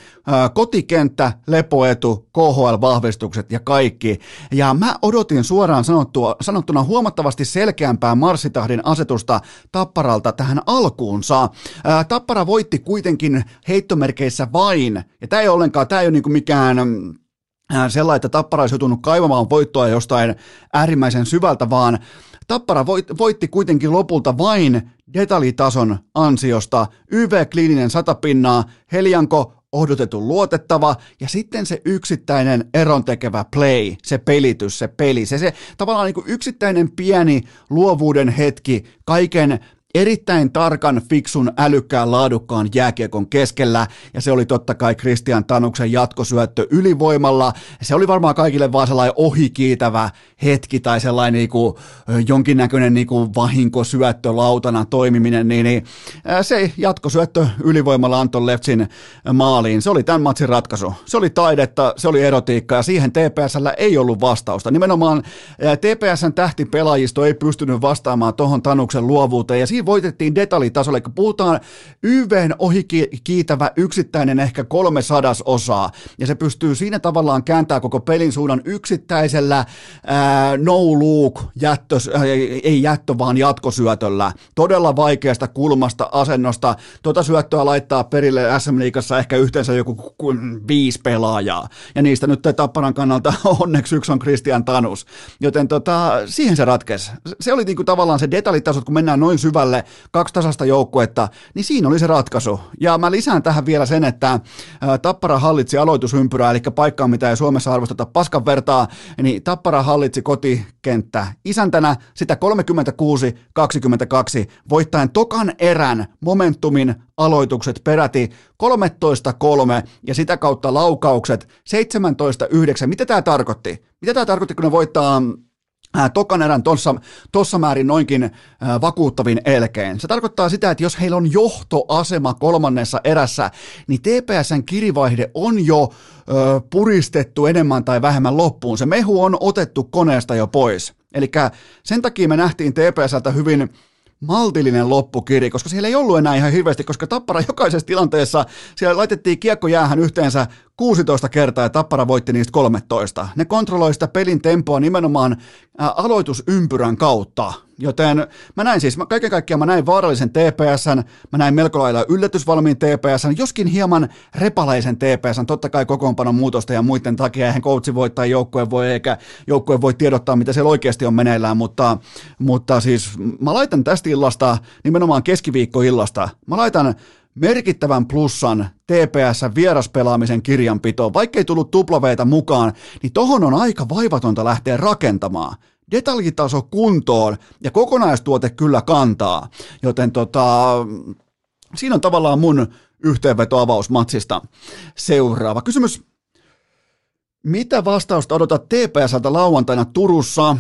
kotikenttä, lepoetu, KHL-vahvistukset ja kaikki. Ja mä odotin suoraan sanottua, sanottuna huomattavasti selkeämpää marssitahdin asetusta Tapparalta tähän alkuunsa. Tappara voitti kuitenkin heittomerkeissä vain, ja tämä ei ollenkaan, tämä ei ole niin mikään Äh, sellainen, että Tappara olisi joutunut kaivamaan voittoa jostain äärimmäisen syvältä, vaan Tappara voitti kuitenkin lopulta vain detaljitason ansiosta. YV kliininen satapinnaa, Helianko odotetun luotettava ja sitten se yksittäinen erontekevä play, se pelitys, se peli, se, se tavallaan niin kuin yksittäinen pieni luovuuden hetki kaiken erittäin tarkan, fiksun, älykkään, laadukkaan jääkiekon keskellä, ja se oli totta kai Christian Tanuksen jatkosyöttö ylivoimalla. Se oli varmaan kaikille vaan sellainen ohikiitävä hetki tai sellainen niin kuin, jonkinnäköinen niin kuin vahinkosyöttö lautana toimiminen, niin, niin se jatkosyöttö ylivoimalla Anton Leftsin maaliin, se oli tämän matsin ratkaisu. Se oli taidetta, se oli erotiikka, ja siihen TPSllä ei ollut vastausta. Nimenomaan TPSn tähtipelaajisto ei pystynyt vastaamaan tuohon Tanuksen luovuuteen, ja siinä voitettiin detaljitasolle, kun puhutaan YVn ohi kiitävä yksittäinen ehkä kolme osaa, ja se pystyy siinä tavallaan kääntää koko pelin suunnan yksittäisellä ää, no-look jättö, ää, ei jättö, vaan jatkosyötöllä. Todella vaikeasta kulmasta asennosta. Tota syöttöä laittaa perille SM Liigassa ehkä yhteensä joku viisi pelaajaa, ja niistä nyt Tapparan kannalta <laughs> onneksi yksi on Christian Tanus. Joten tota, siihen se ratkesi. Se oli niinku tavallaan se detaljitaso, kun mennään noin syvälle alle kaksi tasasta joukkuetta, niin siinä oli se ratkaisu. Ja mä lisään tähän vielä sen, että Tappara hallitsi aloitusympyrää, eli paikkaa, mitä ei Suomessa arvosteta paskan vertaa, niin Tappara hallitsi kotikenttä isäntänä sitä 36-22, voittaen tokan erän momentumin aloitukset peräti 13-3 ja sitä kautta laukaukset 17-9. Mitä tämä tarkoitti? Mitä tämä tarkoitti, kun ne voittaa tokan erän tuossa, tossa määrin noinkin äh, vakuuttavin elkeen. Se tarkoittaa sitä, että jos heillä on johtoasema kolmannessa erässä, niin TPSn kirivaihde on jo äh, puristettu enemmän tai vähemmän loppuun. Se mehu on otettu koneesta jo pois. Eli sen takia me nähtiin TPSltä hyvin maltillinen loppukiri, koska siellä ei ollut enää ihan hirveästi, koska Tappara jokaisessa tilanteessa, siellä laitettiin kiekko jäähän yhteensä 16 kertaa ja Tappara voitti niistä 13. Ne kontrolloi sitä pelin tempoa nimenomaan ää, aloitusympyrän kautta. Joten mä näin siis, mä, kaiken kaikkiaan mä näin vaarallisen TPSn, mä näin melko lailla yllätysvalmiin TPSn, joskin hieman repaleisen TPSn, totta kai kokoonpanon muutosta ja muiden takia, eihän coachi voi tai joukkue voi, eikä joukkue voi tiedottaa, mitä siellä oikeasti on meneillään, mutta, mutta siis mä laitan tästä illasta, nimenomaan keskiviikkoillasta, mä laitan merkittävän plussan TPS vieraspelaamisen kirjanpitoon. Vaikka ei tullut tuplaveita mukaan, niin tohon on aika vaivatonta lähteä rakentamaan. Detaljitaso kuntoon ja kokonaistuote kyllä kantaa. Joten tota, siinä on tavallaan mun yhteenveto matsista. Seuraava kysymys. Mitä vastausta odotat TPSltä lauantaina Turussa?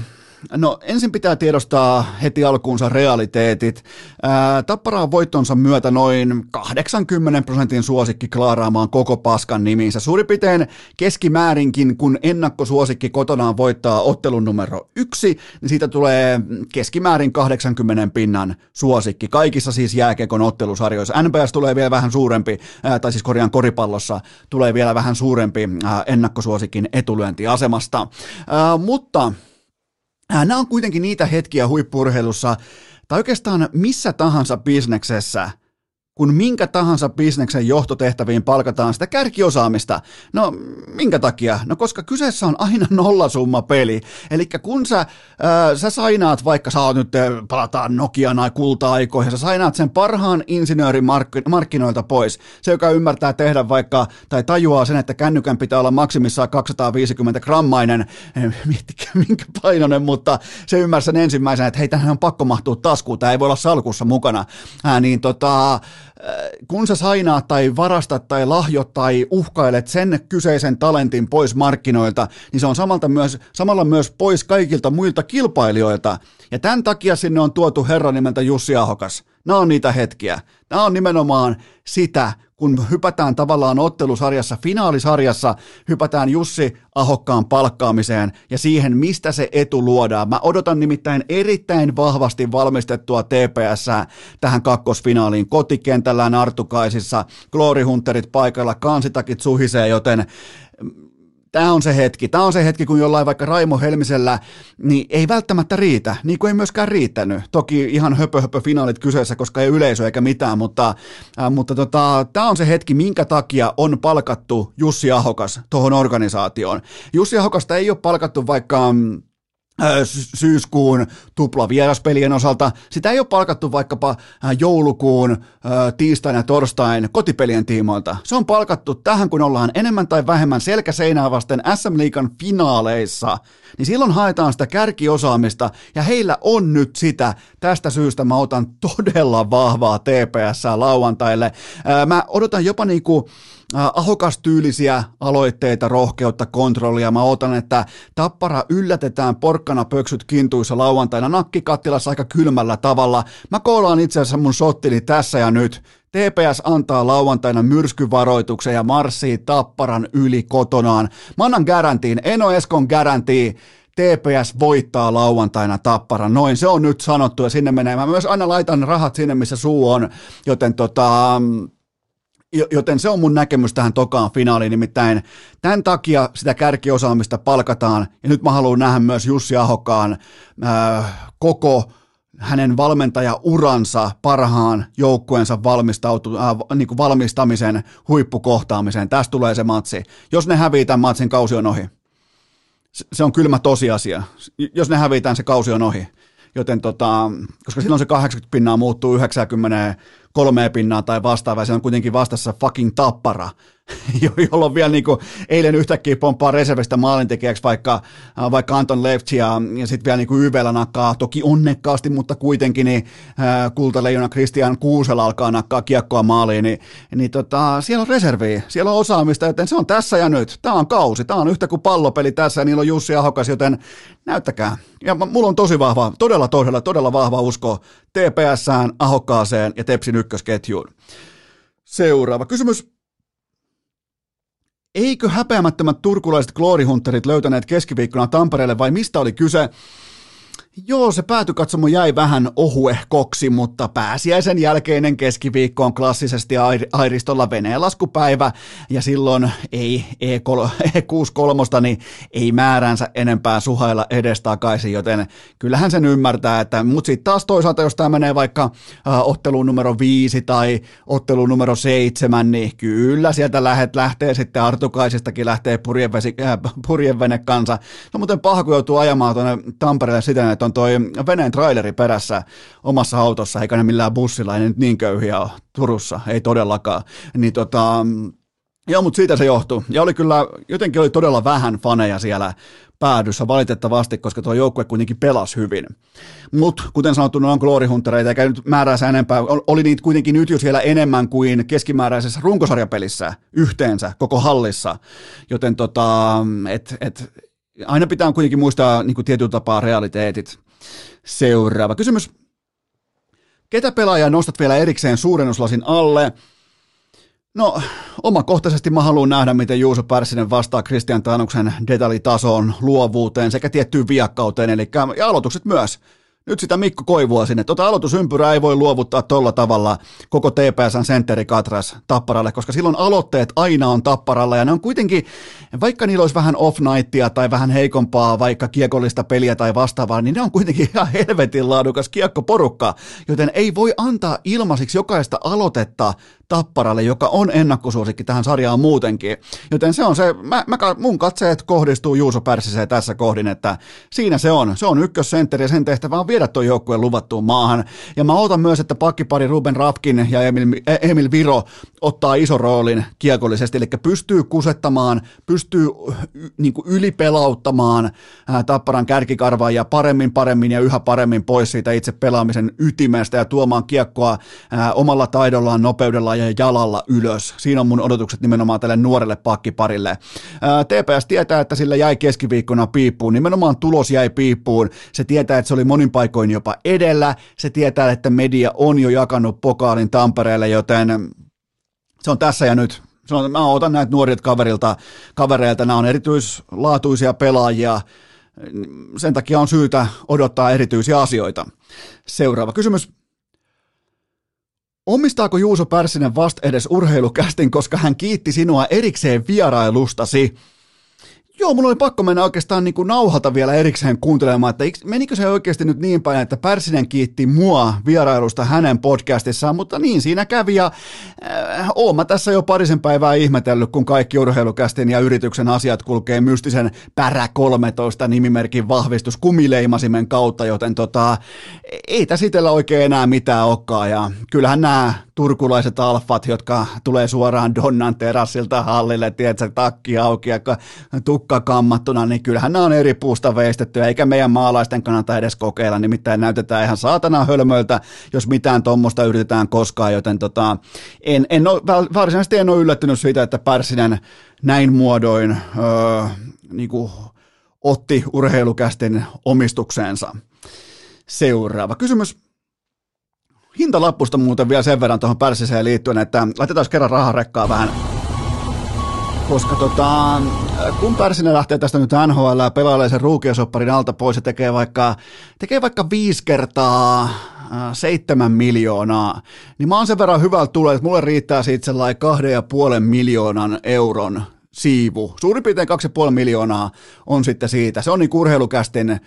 No ensin pitää tiedostaa heti alkuunsa realiteetit. Ää, Tappara on voittonsa myötä noin 80 prosentin suosikki klaaraamaan koko paskan nimiinsä. Suurin piirtein keskimäärinkin, kun ennakkosuosikki kotonaan voittaa ottelun numero yksi, niin siitä tulee keskimäärin 80 pinnan suosikki. Kaikissa siis jääkekon ottelusarjoissa. NPS tulee vielä vähän suurempi, ää, tai siis korjaan koripallossa tulee vielä vähän suurempi ää, ennakkosuosikin etulyöntiasemasta. Ää, mutta Nämä on kuitenkin niitä hetkiä huippurheilussa, tai oikeastaan missä tahansa bisneksessä – kun minkä tahansa bisneksen johtotehtäviin palkataan sitä kärkiosaamista. No, minkä takia? No, koska kyseessä on aina <laughs> nollasumma peli. Eli kun sä, ää, sä sainaat, vaikka sä oot nyt, palataan Nokian kulta-aikoihin, sä sainaat sen parhaan insinöörin mark- markkinoilta pois. Se, joka ymmärtää tehdä vaikka, tai tajuaa sen, että kännykän pitää olla maksimissaan 250 grammainen, <laughs> miettikää minkä painoinen, mutta se ymmärsi sen ensimmäisenä, että hei, tähän on pakko mahtua taskuun, tämä ei voi olla salkussa mukana. Ää, niin tota, kun sä sainaat tai varastat tai lahjot tai uhkailet sen kyseisen talentin pois markkinoilta, niin se on samalta myös, samalla myös pois kaikilta muilta kilpailijoilta. Ja tämän takia sinne on tuotu herra nimeltä Jussi Ahokas. Nämä on niitä hetkiä. Nämä on nimenomaan sitä, kun hypätään tavallaan ottelusarjassa, finaalisarjassa, hypätään Jussi Ahokkaan palkkaamiseen ja siihen, mistä se etu luodaan. Mä odotan nimittäin erittäin vahvasti valmistettua TPS tähän kakkosfinaaliin kotikentällään Artukaisissa, Glory Hunterit paikalla, kansitakit suhisee, joten Tämä on se hetki. Tämä on se hetki, kun jollain vaikka Raimo Helmisellä, niin ei välttämättä riitä, niin kuin ei myöskään riittänyt. Toki ihan höpö, höpö finaalit kyseessä, koska ei yleisö eikä mitään, mutta, äh, mutta tota, tämä on se hetki, minkä takia on palkattu Jussi Ahokas tuohon organisaatioon. Jussi Ahokasta ei ole palkattu vaikka mm, syyskuun tupla vieraspelien osalta. Sitä ei ole palkattu vaikkapa joulukuun tiistain ja torstain kotipelien tiimoilta. Se on palkattu tähän, kun ollaan enemmän tai vähemmän selkäseinää vasten SM Liikan finaaleissa, niin silloin haetaan sitä kärkiosaamista, ja heillä on nyt sitä. Tästä syystä mä otan todella vahvaa TPS lauantaille. Mä odotan jopa niinku ahokastyylisiä aloitteita, rohkeutta, kontrollia. Mä otan, että Tappara yllätetään porkkana pöksyt kintuissa lauantaina nakkikattilassa aika kylmällä tavalla. Mä koolaan itse asiassa mun sottini tässä ja nyt. TPS antaa lauantaina myrskyvaroituksen ja marssii Tapparan yli kotonaan. Mä annan garantiin, Eno Eskon garantii, TPS voittaa lauantaina tappara. Noin, se on nyt sanottu ja sinne menee. Mä myös aina laitan rahat sinne, missä suu on, joten tota, Joten se on mun näkemys tähän tokaan finaaliin, nimittäin tämän takia sitä kärkiosaamista palkataan, ja nyt mä haluan nähdä myös Jussi Ahokkaan äh, koko hänen valmentajauransa parhaan joukkueensa valmistautu, äh, niin kuin valmistamisen huippukohtaamiseen. Tästä tulee se matsi. Jos ne hävii tämän matsin, kausi on ohi. Se on kylmä tosiasia. Jos ne hävii tämän, se kausi on ohi. Joten tota, koska silloin se 80 pinnaa muuttuu 90 kolmea pinnaa tai vastaavaa, se on kuitenkin vastassa fucking tappara, <laughs> jolloin vielä niin kuin eilen yhtäkkiä pomppaa reservistä maalintekijäksi vaikka, äh, vaikka Anton Lefts ja, ja sitten vielä niin kuin YVllä nakkaa, toki onnekkaasti, mutta kuitenkin niin äh, kultaleijona Christian Kuusela alkaa nakkaa kiekkoa maaliin, niin, niin tota, siellä on reserviä, siellä on osaamista, joten se on tässä ja nyt. Tämä on kausi, tämä on yhtä kuin pallopeli tässä ja niillä on Jussi Ahokas, joten näyttäkää. Ja mulla on tosi vahva, todella, todella, todella vahva usko TPSään, Ahokkaaseen ja Tepsin ykkösketjuun. Seuraava kysymys. Eikö häpeämättömät turkulaiset glory hunterit löytäneet keskiviikkona Tampereelle vai mistä oli kyse? Joo, se päätykatsomo jäi vähän ohuehkoksi, mutta pääsiäisen jälkeinen keskiviikko on klassisesti Airistolla veneenlaskupäivä, ja silloin ei E63, niin ei määränsä enempää suhailla edestakaisin, joten kyllähän sen ymmärtää, että, mutta sitten taas toisaalta, jos tämä menee vaikka otteluun numero viisi tai otteluun numero seitsemän, niin kyllä sieltä lähet, lähtee sitten Artukaisistakin lähtee purjevesi, äh, purjevene kanssa. No muuten paha, kun joutuu ajamaan tuonne Tampereelle siten, että on toi veneen traileri perässä omassa autossa, eikä ne millään bussilla, ei nyt niin köyhiä ole Turussa, ei todellakaan. Niin tota, Joo, mutta siitä se johtuu. Ja oli kyllä, jotenkin oli todella vähän faneja siellä päädyssä valitettavasti, koska tuo joukkue kuitenkin pelasi hyvin. Mutta kuten sanottu, ne on gloorihuntereita, eikä nyt määränsä enempää. Oli niitä kuitenkin nyt jo siellä enemmän kuin keskimääräisessä runkosarjapelissä yhteensä koko hallissa. Joten tota, et, et, aina pitää kuitenkin muistaa niin kuin tietyllä tapaa realiteetit. Seuraava kysymys. Ketä pelaajaa nostat vielä erikseen suurennuslasin alle? No, omakohtaisesti mä haluan nähdä, miten Juuso Pärssinen vastaa Christian Tanuksen detaljitasoon, luovuuteen sekä tiettyyn viakkauteen, eli ja aloitukset myös nyt sitä Mikko Koivua sinne. Tota aloitusympyrää ei voi luovuttaa tolla tavalla koko TPSn sentteri Katras Tapparalle, koska silloin aloitteet aina on Tapparalla ja ne on kuitenkin, vaikka niillä olisi vähän off nightia tai vähän heikompaa vaikka kiekollista peliä tai vastaavaa, niin ne on kuitenkin ihan helvetin laadukas kiekkoporukka, joten ei voi antaa ilmaisiksi jokaista aloitetta Tapparalle, joka on ennakkosuosikki tähän sarjaan muutenkin. Joten se on se, mä, mä, mun katseet kohdistuu Juuso Pärssiseen tässä kohdin, että siinä se on. Se on ykkössentteri ja sen tehtävä on viedä tuo joukkueen luvattuun maahan. Ja mä otan myös, että pakkipari Ruben Rafkin ja Emil, Emil Viro ottaa iso roolin kiekollisesti, eli pystyy kusettamaan, pystyy niin ylipelauttamaan ää, Tapparan kärkikarvaa ja paremmin, paremmin ja yhä paremmin pois siitä itse pelaamisen ytimestä ja tuomaan kiekkoa ää, omalla taidollaan, nopeudella ja jalalla ylös. Siinä on mun odotukset nimenomaan tälle nuorelle pakkiparille. Ää, TPS tietää, että sillä jäi keskiviikkona piippuun, nimenomaan tulos jäi piippuun. Se tietää, että se oli monin paikoin jopa edellä. Se tietää, että media on jo jakanut pokaalin Tampereelle, joten se on tässä ja nyt. Se on, mä otan näitä nuorilta kaverilta, kavereilta, nämä on erityislaatuisia pelaajia, sen takia on syytä odottaa erityisiä asioita. Seuraava kysymys. Omistaako Juuso Pärssinen vasta edes urheilukästin, koska hän kiitti sinua erikseen vierailustasi? Joo, mulla oli pakko mennä oikeastaan niin kuin nauhalta vielä erikseen kuuntelemaan, että menikö se oikeasti nyt niin päin, että Pärsinen kiitti mua vierailusta hänen podcastissaan, mutta niin siinä kävi ja äh, oon mä tässä jo parisen päivää ihmetellyt, kun kaikki urheilukästin ja yrityksen asiat kulkee mystisen Pärä 13 nimimerkin vahvistus kumileimasimen kautta, joten tota, ei tässä itsellä oikein enää mitään olekaan ja kyllähän nämä turkulaiset alfat, jotka tulee suoraan Donnan terassilta hallille, tiedätkö, takki auki ja tukka kammattuna, niin kyllähän nämä on eri puusta veistetty, eikä meidän maalaisten kannata edes kokeilla, nimittäin näytetään ihan saatana hölmöltä, jos mitään tuommoista yritetään koskaan, joten tota, en, en ole, varsinaisesti en ole yllättynyt siitä, että Pärsinen näin muodoin öö, niin kuin, otti urheilukästin omistukseensa. Seuraava kysymys. Hintalappusta muuten vielä sen verran tuohon Pärsiseen liittyen, että laitetaan kerran raharekkaa vähän koska tota, kun Pärsinen lähtee tästä nyt NHL ja pelailee sen ruukiosopparin alta pois ja tekee vaikka, tekee vaikka viisi kertaa äh, seitsemän miljoonaa, niin mä oon sen verran hyvältä tulee, että mulle riittää siitä sellainen kahden ja puolen miljoonan euron siivu. Suurin piirtein 2,5 miljoonaa on sitten siitä. Se on niin urheilukästin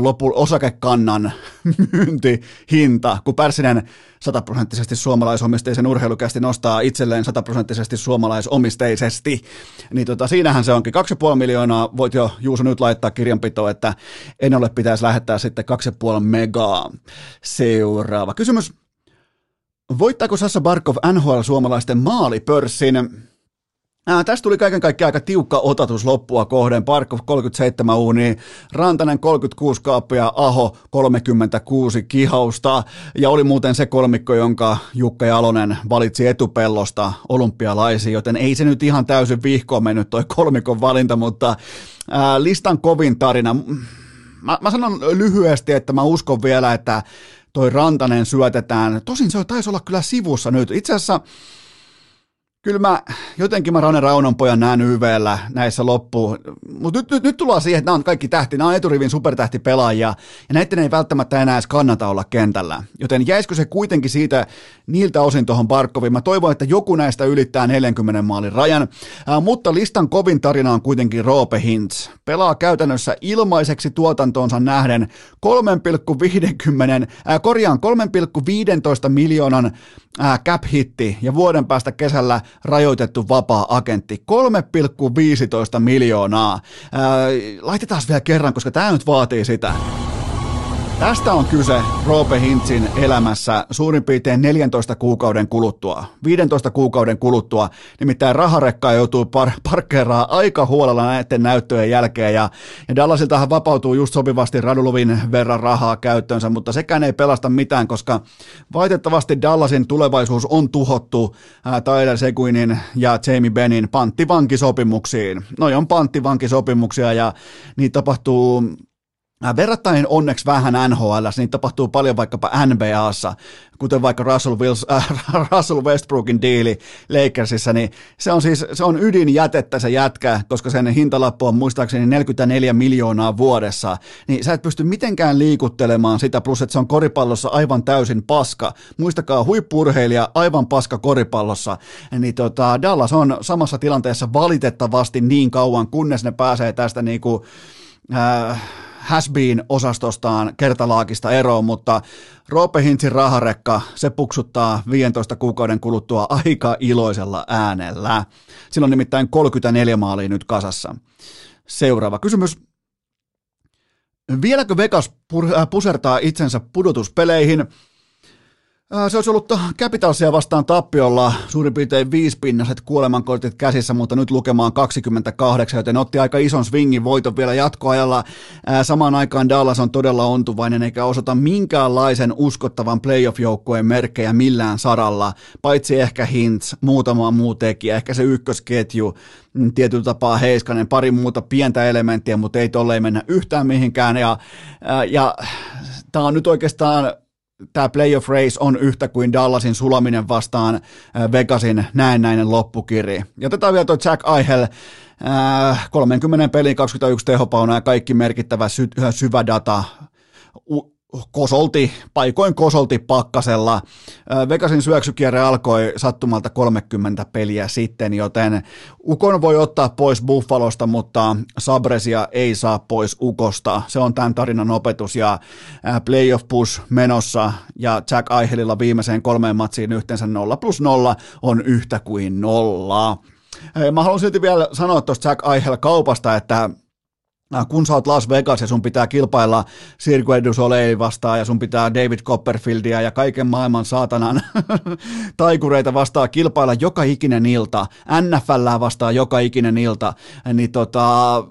lopu, osakekannan <laughs> myyntihinta, kun Pärsinen sataprosenttisesti suomalaisomisteisen urheilukästi nostaa itselleen sataprosenttisesti suomalaisomisteisesti, niin tota, siinähän se onkin. 2,5 miljoonaa voit jo Juuso nyt laittaa kirjanpitoon, että en ole pitäisi lähettää sitten 2,5 megaa. Seuraava kysymys. Voittaako Sassa Barkov NHL suomalaisten maalipörssin? Ää, tästä tuli kaiken kaikkiaan aika tiukka otatus loppua kohden. Parkov 37 uuni, Rantanen 36 kaappia, Aho 36 kihausta. Ja oli muuten se kolmikko, jonka Jukka Jalonen valitsi etupellosta olympialaisiin, joten ei se nyt ihan täysin vihkoon mennyt toi kolmikon valinta, mutta ää, listan kovin tarina. Mä, mä sanon lyhyesti, että mä uskon vielä, että toi Rantanen syötetään. Tosin se taisi olla kyllä sivussa nyt. Itse asiassa Kyllä mä, jotenkin mä Rane Raunonpojan näen YVllä näissä loppuun. Mutta nyt, nyt, nyt, tullaan siihen, että nämä on kaikki tähti, nämä on eturivin supertähtipelaajia, ja näiden ei välttämättä enää edes kannata olla kentällä. Joten jäisikö se kuitenkin siitä niiltä osin tuohon Barkoviin? Mä toivon, että joku näistä ylittää 40 maalin rajan, äh, mutta listan kovin tarina on kuitenkin Roope Hintz. Pelaa käytännössä ilmaiseksi tuotantoonsa nähden 3,50, äh, korjaan 3,15 miljoonan äh, cap-hitti ja vuoden päästä kesällä rajoitettu vapaa-agentti. 3,15 miljoonaa. Ää, laitetaan vielä kerran, koska tämä nyt vaatii sitä. Tästä on kyse Roope Hintzin elämässä suurin piirtein 14 kuukauden kuluttua. 15 kuukauden kuluttua, nimittäin raharekka joutuu par- parkkeeraa aika huolella näiden näyttöjen jälkeen ja, ja Dallasiltahan vapautuu just sopivasti Raduluvin verran rahaa käyttöönsä, mutta sekään ei pelasta mitään, koska valitettavasti Dallasin tulevaisuus on tuhottu ää, Tyler Seguinin ja Jamie Benin panttivankisopimuksiin. Noi on panttivankisopimuksia ja niitä tapahtuu verrattain onneksi vähän NHL, niin tapahtuu paljon vaikkapa NBAssa, kuten vaikka Russell, Wills, äh, <laughs> Russell Westbrookin diili Lakersissa, niin se on siis se on ydinjätettä se jätkä, koska sen hintalappu on muistaakseni 44 miljoonaa vuodessa, niin sä et pysty mitenkään liikuttelemaan sitä, plus että se on koripallossa aivan täysin paska. Muistakaa, huippurheilija aivan paska koripallossa, niin tota, Dallas on samassa tilanteessa valitettavasti niin kauan, kunnes ne pääsee tästä niinku, äh, has osastostaan kertalaakista eroon, mutta Roope Hintzin raharekka, se puksuttaa 15 kuukauden kuluttua aika iloisella äänellä. Sillä on nimittäin 34 maalia nyt kasassa. Seuraava kysymys. Vieläkö Vegas pusertaa itsensä pudotuspeleihin? Se olisi ollut Capitalsia vastaan tappiolla suurin piirtein viispinnaset kuolemankortit käsissä, mutta nyt lukemaan 28, joten otti aika ison swingin voiton vielä jatkoajalla. Samaan aikaan Dallas on todella ontuvainen eikä osata minkäänlaisen uskottavan playoff-joukkueen merkkejä millään saralla, paitsi ehkä Hintz, muutama muu tekijä, ehkä se ykkösketju, mm, tietyllä tapaa Heiskanen, pari muuta pientä elementtiä, mutta ei tolleen mennä yhtään mihinkään. Ja, ja tämä on nyt oikeastaan tämä playoff race on yhtä kuin Dallasin sulaminen vastaan äh, Vegasin näennäinen loppukiri. Ja otetaan vielä tuo Jack Eichel, 30 pelin 21 tehopauna ja kaikki merkittävä sy- syvä data kosolti, paikoin kosolti pakkasella. Vegasin syöksykierre alkoi sattumalta 30 peliä sitten, joten Ukon voi ottaa pois Buffalosta, mutta Sabresia ei saa pois Ukosta. Se on tämän tarinan opetus ja playoff push menossa ja Jack Eichelilla viimeiseen kolmeen matsiin yhteensä 0 plus 0 on yhtä kuin nolla. Mä haluan silti vielä sanoa tuosta Jack Eichel kaupasta, että kun sä oot Las Vegas ja sun pitää kilpailla Cirque du Soleil vastaan ja sun pitää David Copperfieldia ja kaiken maailman saatanan <laughs> taikureita vastaan kilpailla joka ikinen ilta, NFL vastaan joka ikinen ilta, niin tota,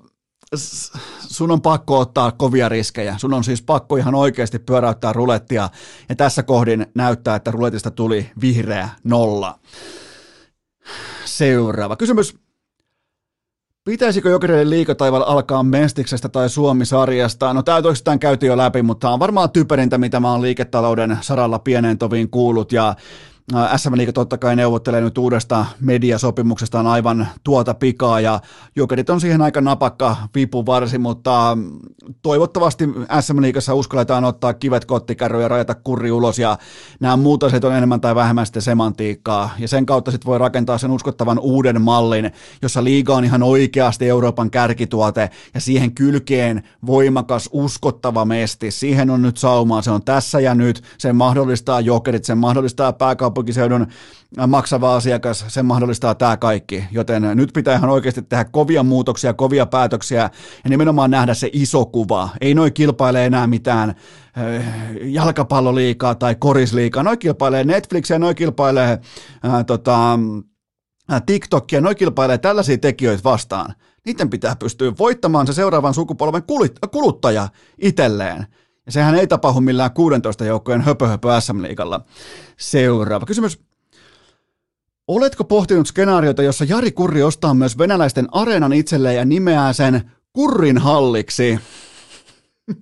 sun on pakko ottaa kovia riskejä. Sun on siis pakko ihan oikeasti pyöräyttää rulettia ja tässä kohdin näyttää, että ruletista tuli vihreä nolla. Seuraava kysymys. Pitäisikö Jokereiden liikataival alkaa Mestiksestä tai Suomi-sarjasta? No tämä oikeastaan käyty jo läpi, mutta tämä on varmaan typerintä, mitä mä oon liiketalouden saralla pieneen toviin kuullut ja SM Liiga totta kai neuvottelee nyt uudesta mediasopimuksestaan aivan tuota pikaa ja Jokerit on siihen aika napakka vipuvarsi, mutta toivottavasti SM Liigassa uskalletaan ottaa kivet kottikärryä ja rajata kurri ulos ja nämä muut asiat on enemmän tai vähemmän sitten semantiikkaa. Ja sen kautta sitten voi rakentaa sen uskottavan uuden mallin, jossa liiga on ihan oikeasti Euroopan kärkituote ja siihen kylkeen voimakas uskottava mesti, siihen on nyt saumaa, se on tässä ja nyt, se mahdollistaa Jokerit, se mahdollistaa pääkaupunki pääkaupunkiseudun maksava asiakas, sen mahdollistaa tämä kaikki. Joten nyt pitää ihan oikeasti tehdä kovia muutoksia, kovia päätöksiä ja nimenomaan nähdä se iso kuva. Ei noi kilpaile enää mitään eh, jalkapalloliikaa tai korisliikaa. Noi kilpailee Netflixiä, noi kilpailee ää, tota, TikTokia, noi kilpailee tällaisia tekijöitä vastaan. Niiden pitää pystyä voittamaan se seuraavan sukupolven kuluttaja itselleen. Ja sehän ei tapahdu millään 16 joukkojen höpö, höpö SM-liigalla. Seuraava kysymys. Oletko pohtinut skenaariota, jossa Jari Kurri ostaa myös venäläisten areenan itselleen ja nimeää sen Kurrin halliksi? <laughs>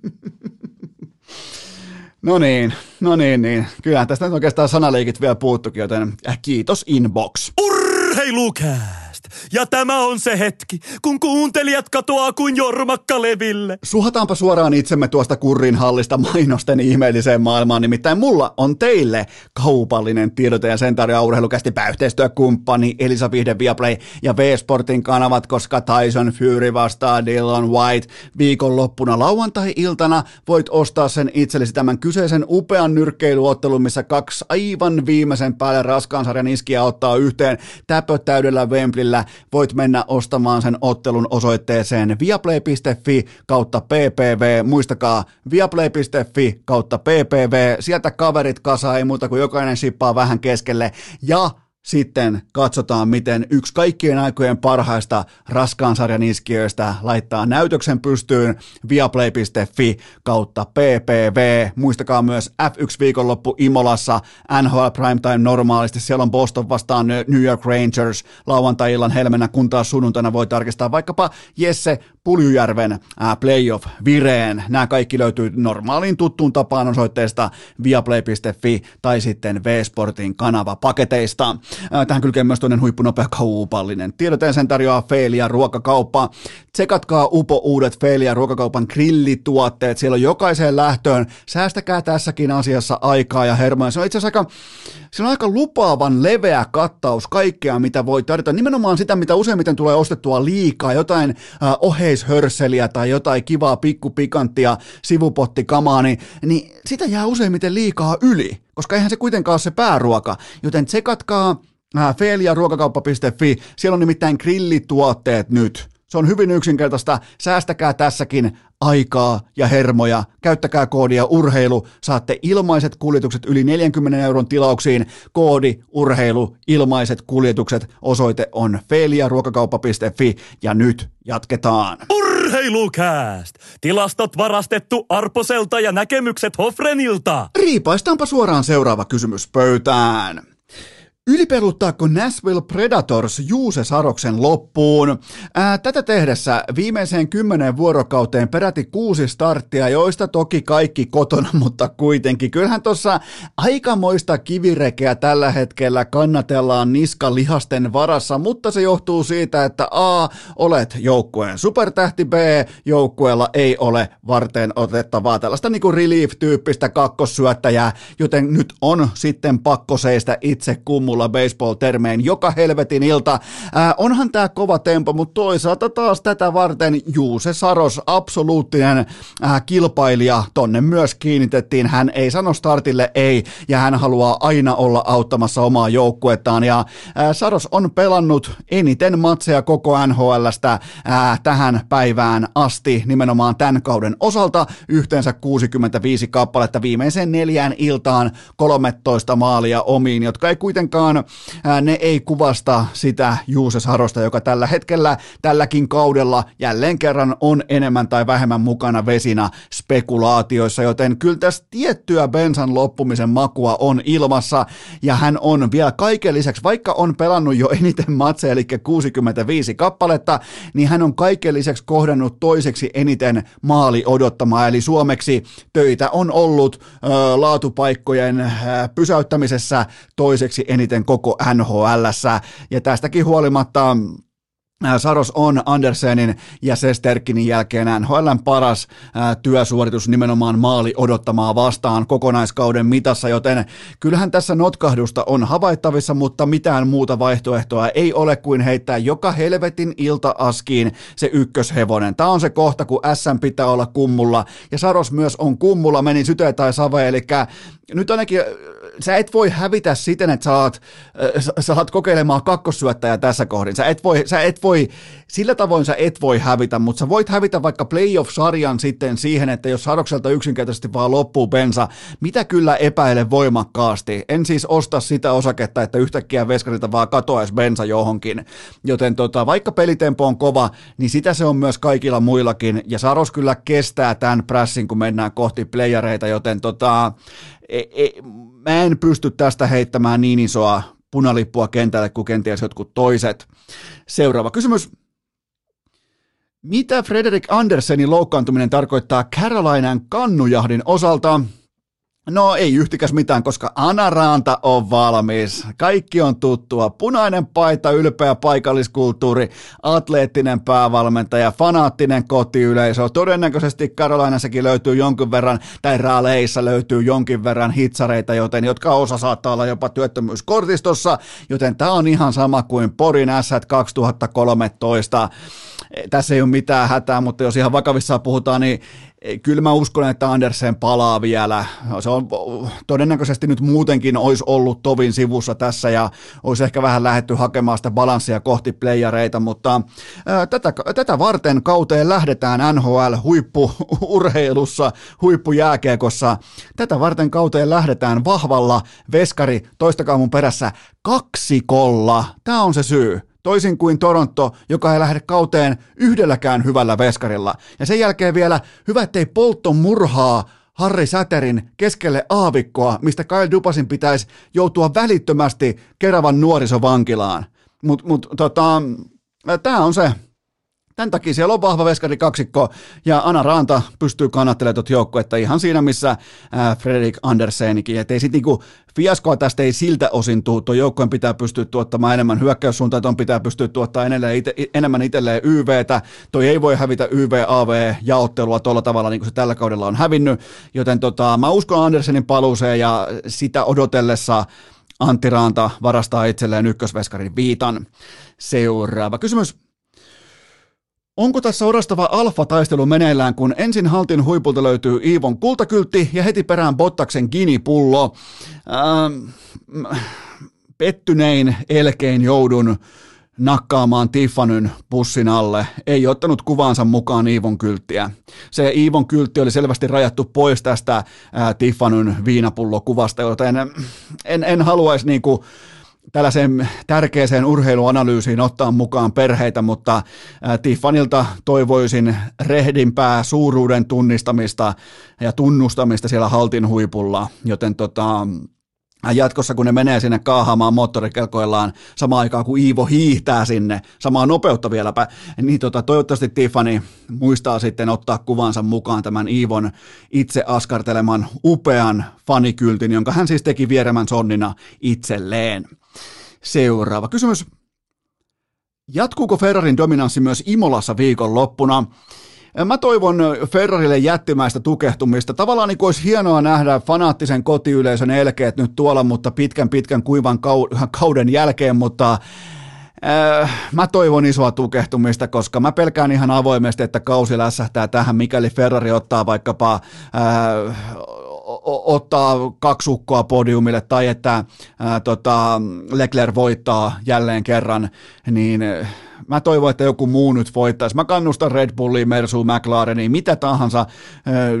no niin, no niin, niin. Kyllä tästä nyt oikeastaan sanaliikit vielä puuttukin, joten äh, kiitos inbox. Urr! Ja tämä on se hetki, kun kuuntelijat katoaa kuin jormakka leville. Suhataanpa suoraan itsemme tuosta kurrin hallista mainosten ihmeelliseen maailmaan, nimittäin mulla on teille kaupallinen tiedote ja sen tarjoaa urheilukästi yhteistyökumppani Elisa Vihde Viaplay ja V-Sportin kanavat, koska Tyson Fury vastaa Dylan White viikonloppuna lauantai-iltana voit ostaa sen itsellesi tämän kyseisen upean nyrkkeilyottelun, missä kaksi aivan viimeisen päälle raskaan sarjan iskiä ottaa yhteen täpöttäydellä Wembleyllä voit mennä ostamaan sen ottelun osoitteeseen viaplay.fi kautta ppv. Muistakaa viaplay.fi kautta ppv. Sieltä kaverit kasa, ei muuta kuin jokainen sippaa vähän keskelle ja sitten katsotaan, miten yksi kaikkien aikojen parhaista raskaan sarjan iskiöistä laittaa näytöksen pystyyn viaplay.fi kautta ppv. Muistakaa myös F1 viikonloppu Imolassa, NHL Primetime normaalisti, siellä on Boston vastaan New York Rangers lauantai-illan helmenä, kun taas sunnuntaina voi tarkistaa vaikkapa Jesse Puljujärven playoff-vireen. Nämä kaikki löytyy normaaliin tuttuun tapaan osoitteesta viaplay.fi tai sitten V-Sportin kanava paketeista. Tähän kylkee myös toinen huippunopea kaupallinen. Tiedoteen sen tarjoaa Feilia ruokakauppa. Tsekatkaa Upo uudet Feilia ruokakaupan grillituotteet. Siellä on jokaiseen lähtöön. Säästäkää tässäkin asiassa aikaa ja hermoja. Se on itse asiassa aika, se on aika lupaavan leveä kattaus kaikkea, mitä voi tarjota. Nimenomaan sitä, mitä useimmiten tulee ostettua liikaa. Jotain äh, oheishörsseliä tai jotain kivaa pikkupikanttia sivupottikamaa, niin, niin sitä jää useimmiten liikaa yli koska eihän se kuitenkaan ole se pääruoka, joten tsekatkaa äh, feeliaruokakauppa.fi, siellä on nimittäin grillituotteet nyt. Se on hyvin yksinkertaista, säästäkää tässäkin aikaa ja hermoja, käyttäkää koodia urheilu, saatte ilmaiset kuljetukset yli 40 euron tilauksiin, koodi urheilu, ilmaiset kuljetukset, osoite on feeliaruokakauppa.fi ja nyt jatketaan. Urheilukääst! Tilastot varastettu Arposelta ja näkemykset Hofrenilta. Riipaistaanpa suoraan seuraava kysymys pöytään. Ylipeluttaako Nashville Predators Juuse Saroksen loppuun? Ää, tätä tehdessä viimeiseen kymmenen vuorokauteen peräti kuusi starttia, joista toki kaikki kotona, <laughs> mutta kuitenkin. Kyllähän tuossa aikamoista kivirekeä tällä hetkellä kannatellaan niskalihasten varassa, mutta se johtuu siitä, että A, olet joukkueen supertähti, B, joukkueella ei ole varten otettavaa tällaista niinku relief-tyyppistä kakkossyöttäjää, joten nyt on sitten pakko seistä itse kummulla kuulla baseball-termein joka helvetin ilta. Äh, onhan tämä kova tempo, mutta toisaalta taas tätä varten Juuse Saros, absoluuttinen äh, kilpailija, tonne myös kiinnitettiin. Hän ei sano startille ei, ja hän haluaa aina olla auttamassa omaa joukkuettaan. Ja äh, Saros on pelannut eniten matseja koko NHLstä äh, tähän päivään asti, nimenomaan tämän kauden osalta, yhteensä 65 kappaletta viimeiseen neljään iltaan 13 maalia omiin, jotka ei kuitenkaan kuitenkaan ne ei kuvasta sitä Juuses Harosta, joka tällä hetkellä, tälläkin kaudella jälleen kerran on enemmän tai vähemmän mukana vesinä spekulaatioissa, joten kyllä tässä tiettyä bensan loppumisen makua on ilmassa, ja hän on vielä kaiken lisäksi, vaikka on pelannut jo eniten matseja, eli 65 kappaletta, niin hän on kaiken lisäksi kohdannut toiseksi eniten maali odottamaa, eli suomeksi töitä on ollut ö, laatupaikkojen ö, pysäyttämisessä toiseksi eniten sitten koko NHL. Ja tästäkin huolimatta Äh, Saros on Andersenin ja Sesterkinin jälkeen NHLn paras äh, työsuoritus nimenomaan maali odottamaa vastaan kokonaiskauden mitassa, joten kyllähän tässä notkahdusta on havaittavissa, mutta mitään muuta vaihtoehtoa ei ole kuin heittää joka helvetin ilta-askiin se ykköshevonen. Tämä on se kohta, kun SM pitää olla kummulla ja Saros myös on kummulla, meni syte tai save, eli nyt ainakin sä et voi hävitä siten, että sä, sä alat kokeilemaan kakkossyöttäjää tässä kohdin. Sä et, voi, sä et voi, sillä tavoin sä et voi hävitä, mutta sä voit hävitä vaikka playoff-sarjan sitten siihen, että jos Sarokselta yksinkertaisesti vaan loppuu bensa, mitä kyllä epäile voimakkaasti. En siis osta sitä osaketta, että yhtäkkiä veskarilta vaan katoaisi bensa johonkin. Joten tota, vaikka pelitempo on kova, niin sitä se on myös kaikilla muillakin. Ja Saros kyllä kestää tämän pressin, kun mennään kohti playareita, joten tota, e, e, mä en pysty tästä heittämään niin isoa punalippua kentälle kuin kenties jotkut toiset. Seuraava kysymys. Mitä Frederik Andersenin loukkaantuminen tarkoittaa Carolinan kannujahdin osalta? No ei yhtikäs mitään, koska Anaranta on valmis. Kaikki on tuttua. Punainen paita, ylpeä paikalliskulttuuri, atleettinen päävalmentaja, fanaattinen kotiyleisö. Todennäköisesti Karolainassakin löytyy jonkin verran, tai Raaleissa löytyy jonkin verran hitsareita, joten jotka osa saattaa olla jopa työttömyyskortistossa, joten tämä on ihan sama kuin Porin S 2013. Tässä ei ole mitään hätää, mutta jos ihan vakavissaan puhutaan, niin kyllä mä uskon, että Andersen palaa vielä. Se on todennäköisesti nyt muutenkin olisi ollut tovin sivussa tässä ja olisi ehkä vähän lähetty hakemaan sitä balanssia kohti playareita, mutta tätä, tätä varten kauteen lähdetään NHL huippuurheilussa, <laughs> huippujääkiekossa. Tätä varten kauteen lähdetään vahvalla veskari toista mun perässä kaksikolla. Tämä on se syy toisin kuin Toronto, joka ei lähde kauteen yhdelläkään hyvällä veskarilla. Ja sen jälkeen vielä hyvä, ettei poltto murhaa Harri Säterin keskelle aavikkoa, mistä Kyle Dupasin pitäisi joutua välittömästi Keravan nuorisovankilaan. Mutta mut, tota, tämä on se Tämän takia siellä on vahva veskari kaksikko ja Ana Ranta pystyy kannattelemaan tuota joukkuetta ihan siinä, missä Fredrik Andersenikin. Että ei sit niinku, fiaskoa tästä ei siltä osin tuu. Tuo joukkueen pitää pystyä tuottamaan enemmän hyökkäyssuuntaan, tuon pitää pystyä tuottamaan ite, enemmän itselleen YVtä. Toi ei voi hävitä YV-AV-jaottelua tuolla tavalla, niin kuin se tällä kaudella on hävinnyt. Joten tota, mä uskon Andersenin paluuseen ja sitä odotellessa Antti Ranta varastaa itselleen ykkösveskarin viitan. Seuraava kysymys. Onko tässä orastava alfa-taistelu meneillään, kun ensin haltin huipulta löytyy Iivon kultakyltti ja heti perään Bottaksen ginipullo? Ähm, pettynein elkein joudun nakkaamaan Tiffanyn pussin alle. Ei ottanut kuvaansa mukaan Iivon kylttiä. Se Iivon kyltti oli selvästi rajattu pois tästä ää, Tiffanyn viinapullokuvasta, joten en, en haluaisi niinku tällaiseen tärkeäseen urheiluanalyysiin ottaa mukaan perheitä, mutta Tiffanilta toivoisin rehdimpää suuruuden tunnistamista ja tunnustamista siellä haltin huipulla, joten tota, jatkossa, kun ne menee sinne kaahaamaan moottorikelkoillaan samaan aikaan, kun Iivo hiihtää sinne, samaa nopeutta vieläpä, niin tota, toivottavasti Tiffany muistaa sitten ottaa kuvansa mukaan tämän Iivon itse askarteleman upean fanikyltin, jonka hän siis teki vieremän sonnina itselleen. Seuraava kysymys. Jatkuuko Ferrarin dominanssi myös Imolassa viikonloppuna? Mä toivon Ferrarille jättimäistä tukehtumista. Tavallaan niin olisi hienoa nähdä fanaattisen kotiyleisön elkeet nyt tuolla, mutta pitkän pitkän kuivan kauden jälkeen, mutta Äh, mä toivon isoa tukehtumista, koska mä pelkään ihan avoimesti, että kausi lässähtää tähän, mikäli Ferrari ottaa vaikkapa äh, ottaa kaksi ukkoa podiumille tai että ää, tota, Leclerc voittaa jälleen kerran, niin mä toivon, että joku muu nyt voittaisi. Mä kannustan Red Bulliin, Mersuun, McLareniin, mitä tahansa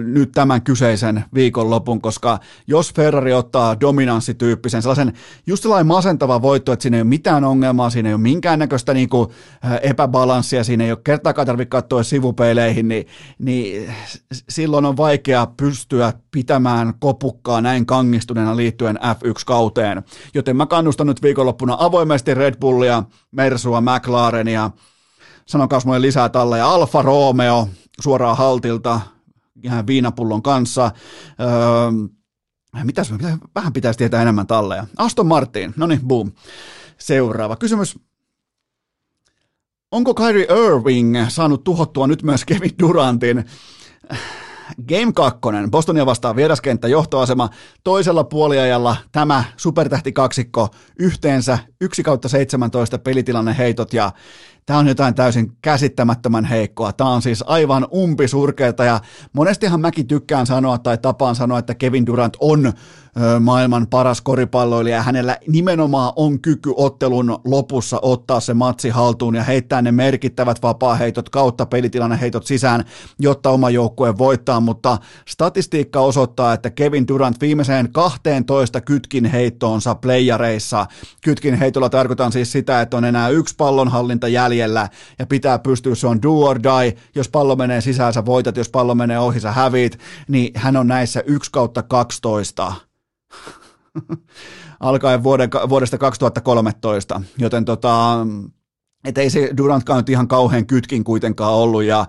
nyt tämän kyseisen viikonlopun, koska jos Ferrari ottaa dominanssityyppisen, sellaisen just sellainen masentava voitto, että siinä ei ole mitään ongelmaa, siinä ei ole minkäännäköistä niin kuin, epäbalanssia, siinä ei ole kertaakaan tarvitse katsoa sivupeileihin, niin, niin silloin on vaikea pystyä pitämään kopukkaa näin kangistuneena liittyen F1-kauteen. Joten mä kannustan nyt viikonloppuna avoimesti Red Bullia, Mersua, McLarenia, sanokaa mulle lisää tällä, ja Alfa Romeo suoraan haltilta ihan viinapullon kanssa. Öö, mitäs, mitä, vähän pitäisi tietää enemmän talleja. Aston Martin, no niin, boom. Seuraava kysymys. Onko Kyrie Irving saanut tuhottua nyt myös Kevin Durantin? Game 2, Bostonia vastaan vieraskenttä johtoasema, toisella puoliajalla tämä supertähti kaksikko yhteensä 1 kautta 17 pelitilanne heitot ja Tämä on jotain täysin käsittämättömän heikkoa. Tämä on siis aivan umpisurkeata ja monestihan mäkin tykkään sanoa tai tapaan sanoa, että Kevin Durant on maailman paras koripalloilija. Ja hänellä nimenomaan on kyky ottelun lopussa ottaa se matsi haltuun ja heittää ne merkittävät vapaaheitot kautta pelitilanne heitot sisään, jotta oma joukkue voittaa, mutta statistiikka osoittaa, että Kevin Durant viimeiseen 12 kytkin heittoonsa playareissa, kytkin heitolla tarkoitan siis sitä, että on enää yksi pallonhallinta jäljellä ja pitää pystyä, se on do or die, jos pallo menee sisään sä voitat, jos pallo menee ohi sä hävit, niin hän on näissä 1 kautta 12 <laughs> alkaen vuoden, vuodesta 2013, joten tota, että ei se Durantkaan nyt ihan kauhean kytkin kuitenkaan ollut, ja,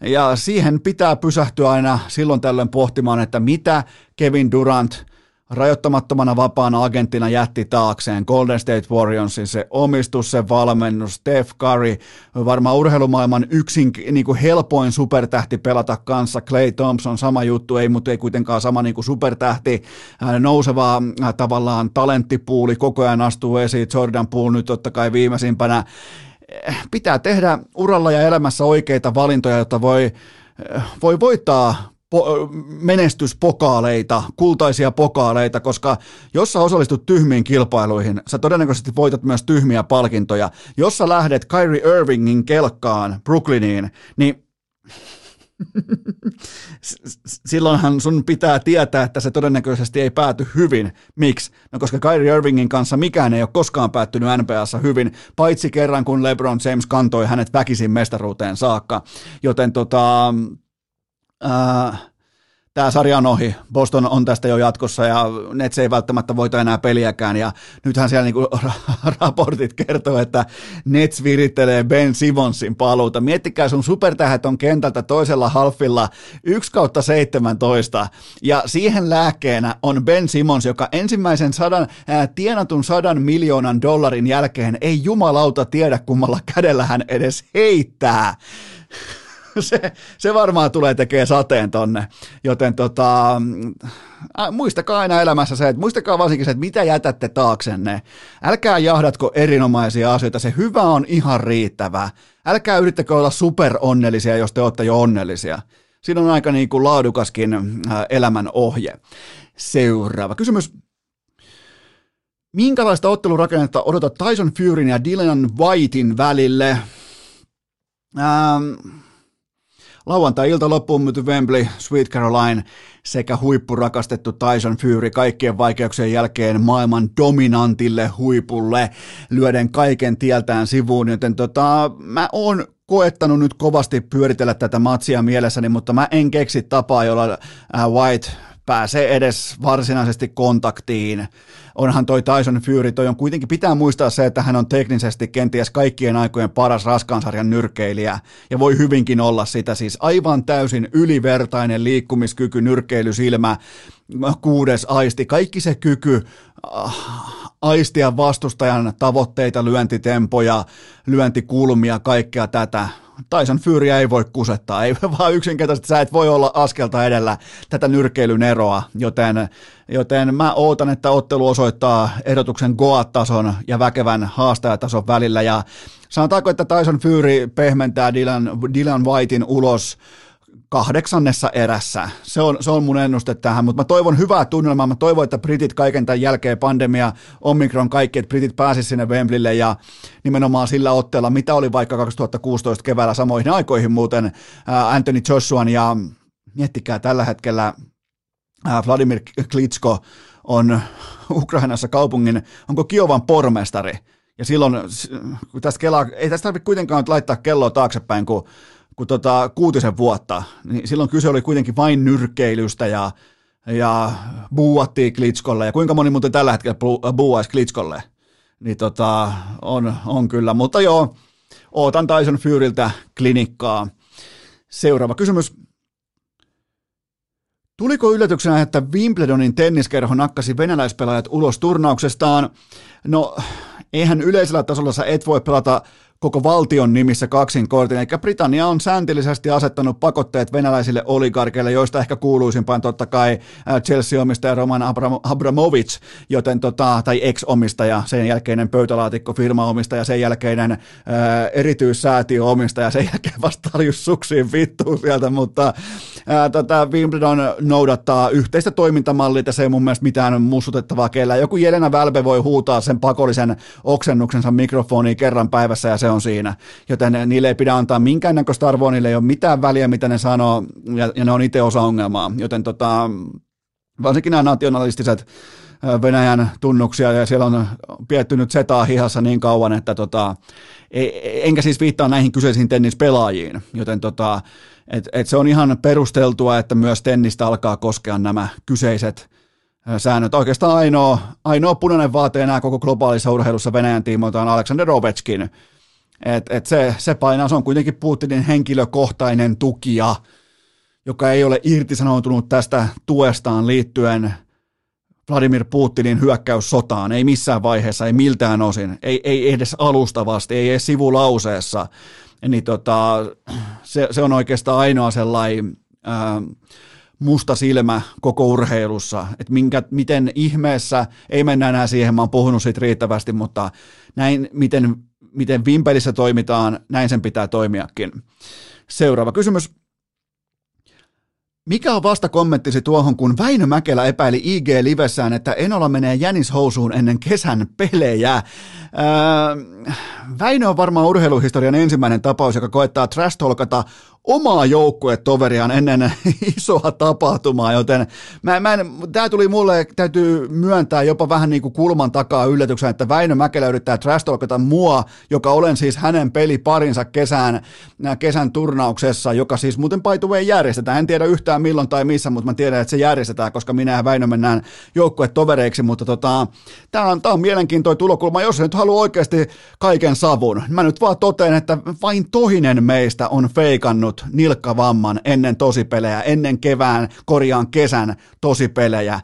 ja siihen pitää pysähtyä aina silloin tällöin pohtimaan, että mitä Kevin Durant rajoittamattomana vapaana agenttina jätti taakseen Golden State Warriorsin se omistus, se valmennus, Steph Curry, varmaan urheilumaailman yksin niin kuin helpoin supertähti pelata kanssa, Clay Thompson, sama juttu, ei, mutta ei kuitenkaan sama niin kuin supertähti, nouseva tavallaan talenttipuuli, koko ajan astuu esiin, Jordan Poole nyt totta kai viimeisimpänä, pitää tehdä uralla ja elämässä oikeita valintoja, jotta voi, voi voittaa po- menestyspokaaleita, kultaisia pokaaleita, koska jos sä osallistut tyhmiin kilpailuihin, sä todennäköisesti voitat myös tyhmiä palkintoja. Jos sä lähdet Kyrie Irvingin kelkkaan Brooklyniin, niin silloinhan sun pitää tietää, että se todennäköisesti ei pääty hyvin. Miksi? No koska Kyrie Irvingin kanssa mikään ei ole koskaan päättynyt NBAssa hyvin, paitsi kerran kun LeBron James kantoi hänet väkisin mestaruuteen saakka. Joten tota, tämä sarja on ohi. Boston on tästä jo jatkossa ja Nets ei välttämättä voita enää peliäkään. Ja nythän siellä niinku <laughs> raportit kertoo, että Nets virittelee Ben Simonsin paluuta. Miettikää sun supertähdet on kentältä toisella halfilla 1 kautta 17. Ja siihen lääkkeenä on Ben Simons, joka ensimmäisen sadan, ää, tienatun sadan miljoonan dollarin jälkeen ei jumalauta tiedä kummalla kädellä hän edes heittää. <laughs> se, se varmaan tulee tekemään sateen tonne. Joten tota, äh, muistakaa aina elämässä se, että muistakaa varsinkin se, että mitä jätätte taaksenne. Älkää jahdatko erinomaisia asioita, se hyvä on ihan riittävä. Älkää yrittäkö olla superonnellisia, jos te olette jo onnellisia. Siinä on aika niin kuin laadukaskin elämän ohje. Seuraava kysymys. Minkälaista ottelurakennetta odotat Tyson Furyn ja Dylan Whitein välille? Ähm, Lauantai-ilta loppuun myyty Wembley, Sweet Caroline sekä huippurakastettu Tyson Fury kaikkien vaikeuksien jälkeen maailman dominantille huipulle lyöden kaiken tieltään sivuun, joten tota, mä oon koettanut nyt kovasti pyöritellä tätä matsia mielessäni, mutta mä en keksi tapaa, jolla White pääsee edes varsinaisesti kontaktiin. Onhan toi Tyson Fury, toi on kuitenkin, pitää muistaa se, että hän on teknisesti kenties kaikkien aikojen paras raskansarjan nyrkkeilijä, ja voi hyvinkin olla sitä siis aivan täysin ylivertainen liikkumiskyky, nyrkkeilysilmä, kuudes aisti, kaikki se kyky äh, aistia vastustajan tavoitteita, lyöntitempoja, lyöntikulmia, kaikkea tätä. Tyson Furyä ei voi kusettaa, ei <laughs> vaan yksinkertaisesti sä et voi olla askelta edellä tätä nyrkeilyn eroa, joten, joten mä ootan, että ottelu osoittaa ehdotuksen Goat-tason ja väkevän haastajatason välillä. Ja sanotaanko, että Tyson Fury pehmentää Dylan, Dylan Whitein ulos kahdeksannessa erässä. Se on, se on mun ennuste tähän, mutta mä toivon hyvää tunnelmaa. Mä toivon, että Britit kaiken tämän jälkeen, pandemia, Omikron, kaikki, että Britit pääsisivät sinne Wembleylle ja nimenomaan sillä otteella, mitä oli vaikka 2016 keväällä samoihin aikoihin muuten Anthony Joshuan ja miettikää tällä hetkellä Vladimir Klitsko on Ukrainassa kaupungin, onko Kiovan pormestari, ja silloin, kun tästä kelaa, ei tästä tarvitse kuitenkaan laittaa kelloa taaksepäin, kun kun tota, kuutisen vuotta, niin silloin kyse oli kuitenkin vain nyrkkeilystä ja, ja buuattiin Klitskolle. Ja kuinka moni muuten tällä hetkellä buuaisi Klitskolle? Niin tota, on, on kyllä. Mutta joo, ootan Tyson Furyltä klinikkaa. Seuraava kysymys. Tuliko yllätyksenä, että Wimbledonin tenniskerho nakkasi venäläispelaajat ulos turnauksestaan? No, eihän yleisellä tasolla sä et voi pelata koko valtion nimissä kaksin kortin. Eli Britannia on sääntillisesti asettanut pakotteet venäläisille oligarkeille, joista ehkä kuuluisimpaan totta kai äh, Chelsea-omistaja Roman Abram- Abramovich, joten tota, tai ex-omistaja, sen jälkeinen pöytälaatikko firma-omistaja, sen jälkeinen ää, äh, erityissäätiö-omistaja, sen jälkeen vasta suksiin vittuun sieltä, mutta ää, äh, tota, Wimbledon noudattaa yhteistä toimintamallia, se ei mun mielestä mitään mussutettavaa kellä. Joku Jelena Välbe voi huutaa sen pakollisen oksennuksensa mikrofoniin kerran päivässä ja se on siinä. Joten niille ei pidä antaa minkäännäköistä arvoa, niille ei ole mitään väliä, mitä ne sanoo, ja, ja ne on itse osa ongelmaa. Joten tota, varsinkin nämä nationalistiset Venäjän tunnuksia ja siellä on piettynyt setaa hihassa niin kauan, että tota, enkä siis viittaa näihin kyseisiin tennispelaajiin, joten tota, et, et se on ihan perusteltua, että myös tennistä alkaa koskea nämä kyseiset säännöt. Oikeastaan ainoa, ainoa punainen vaate enää koko globaalissa urheilussa Venäjän tiimoilta on Aleksander Ovechkin, Et, et se, se painaa, se on kuitenkin Putinin henkilökohtainen tukija, joka ei ole irtisanoutunut tästä tuestaan liittyen Vladimir Putinin hyökkäyssotaan, ei missään vaiheessa, ei miltään osin, ei, ei edes alustavasti, ei edes sivulauseessa. Niin tota, se, se on oikeastaan ainoa sellainen ää, musta silmä koko urheilussa, että miten ihmeessä, ei mennä enää siihen, mä oon puhunut siitä riittävästi, mutta näin, miten, miten vimpelissä toimitaan, näin sen pitää toimiakin. Seuraava kysymys. Mikä on vasta kommenttisi tuohon, kun Väinö Mäkelä epäili IG-livessään, että Enola menee jänishousuun ennen kesän pelejä? Öö, Väinö on varmaan urheiluhistorian ensimmäinen tapaus, joka koettaa trash omaa joukkuetoveriaan ennen <laughs> isoa tapahtumaa, joten mä, mä en, tää tuli mulle, täytyy myöntää jopa vähän niin kuin kulman takaa yllätyksen, että Väinö Mäkelä yrittää trash mua, joka olen siis hänen peliparinsa kesän, kesän turnauksessa, joka siis muuten paituveen järjestetään. En tiedä yhtään milloin tai missä, mutta mä tiedän, että se järjestetään, koska minä ja Väinö mennään joukkuetovereiksi, mutta tota, tää on, tää on mielenkiintoinen tulokulma, jos nyt haluaa oikeasti kaiken savun. Mä nyt vaan toteen, että vain toinen meistä on feikannut saanut nilkkavamman ennen tosipelejä, ennen kevään, korjaan kesän tosipelejä.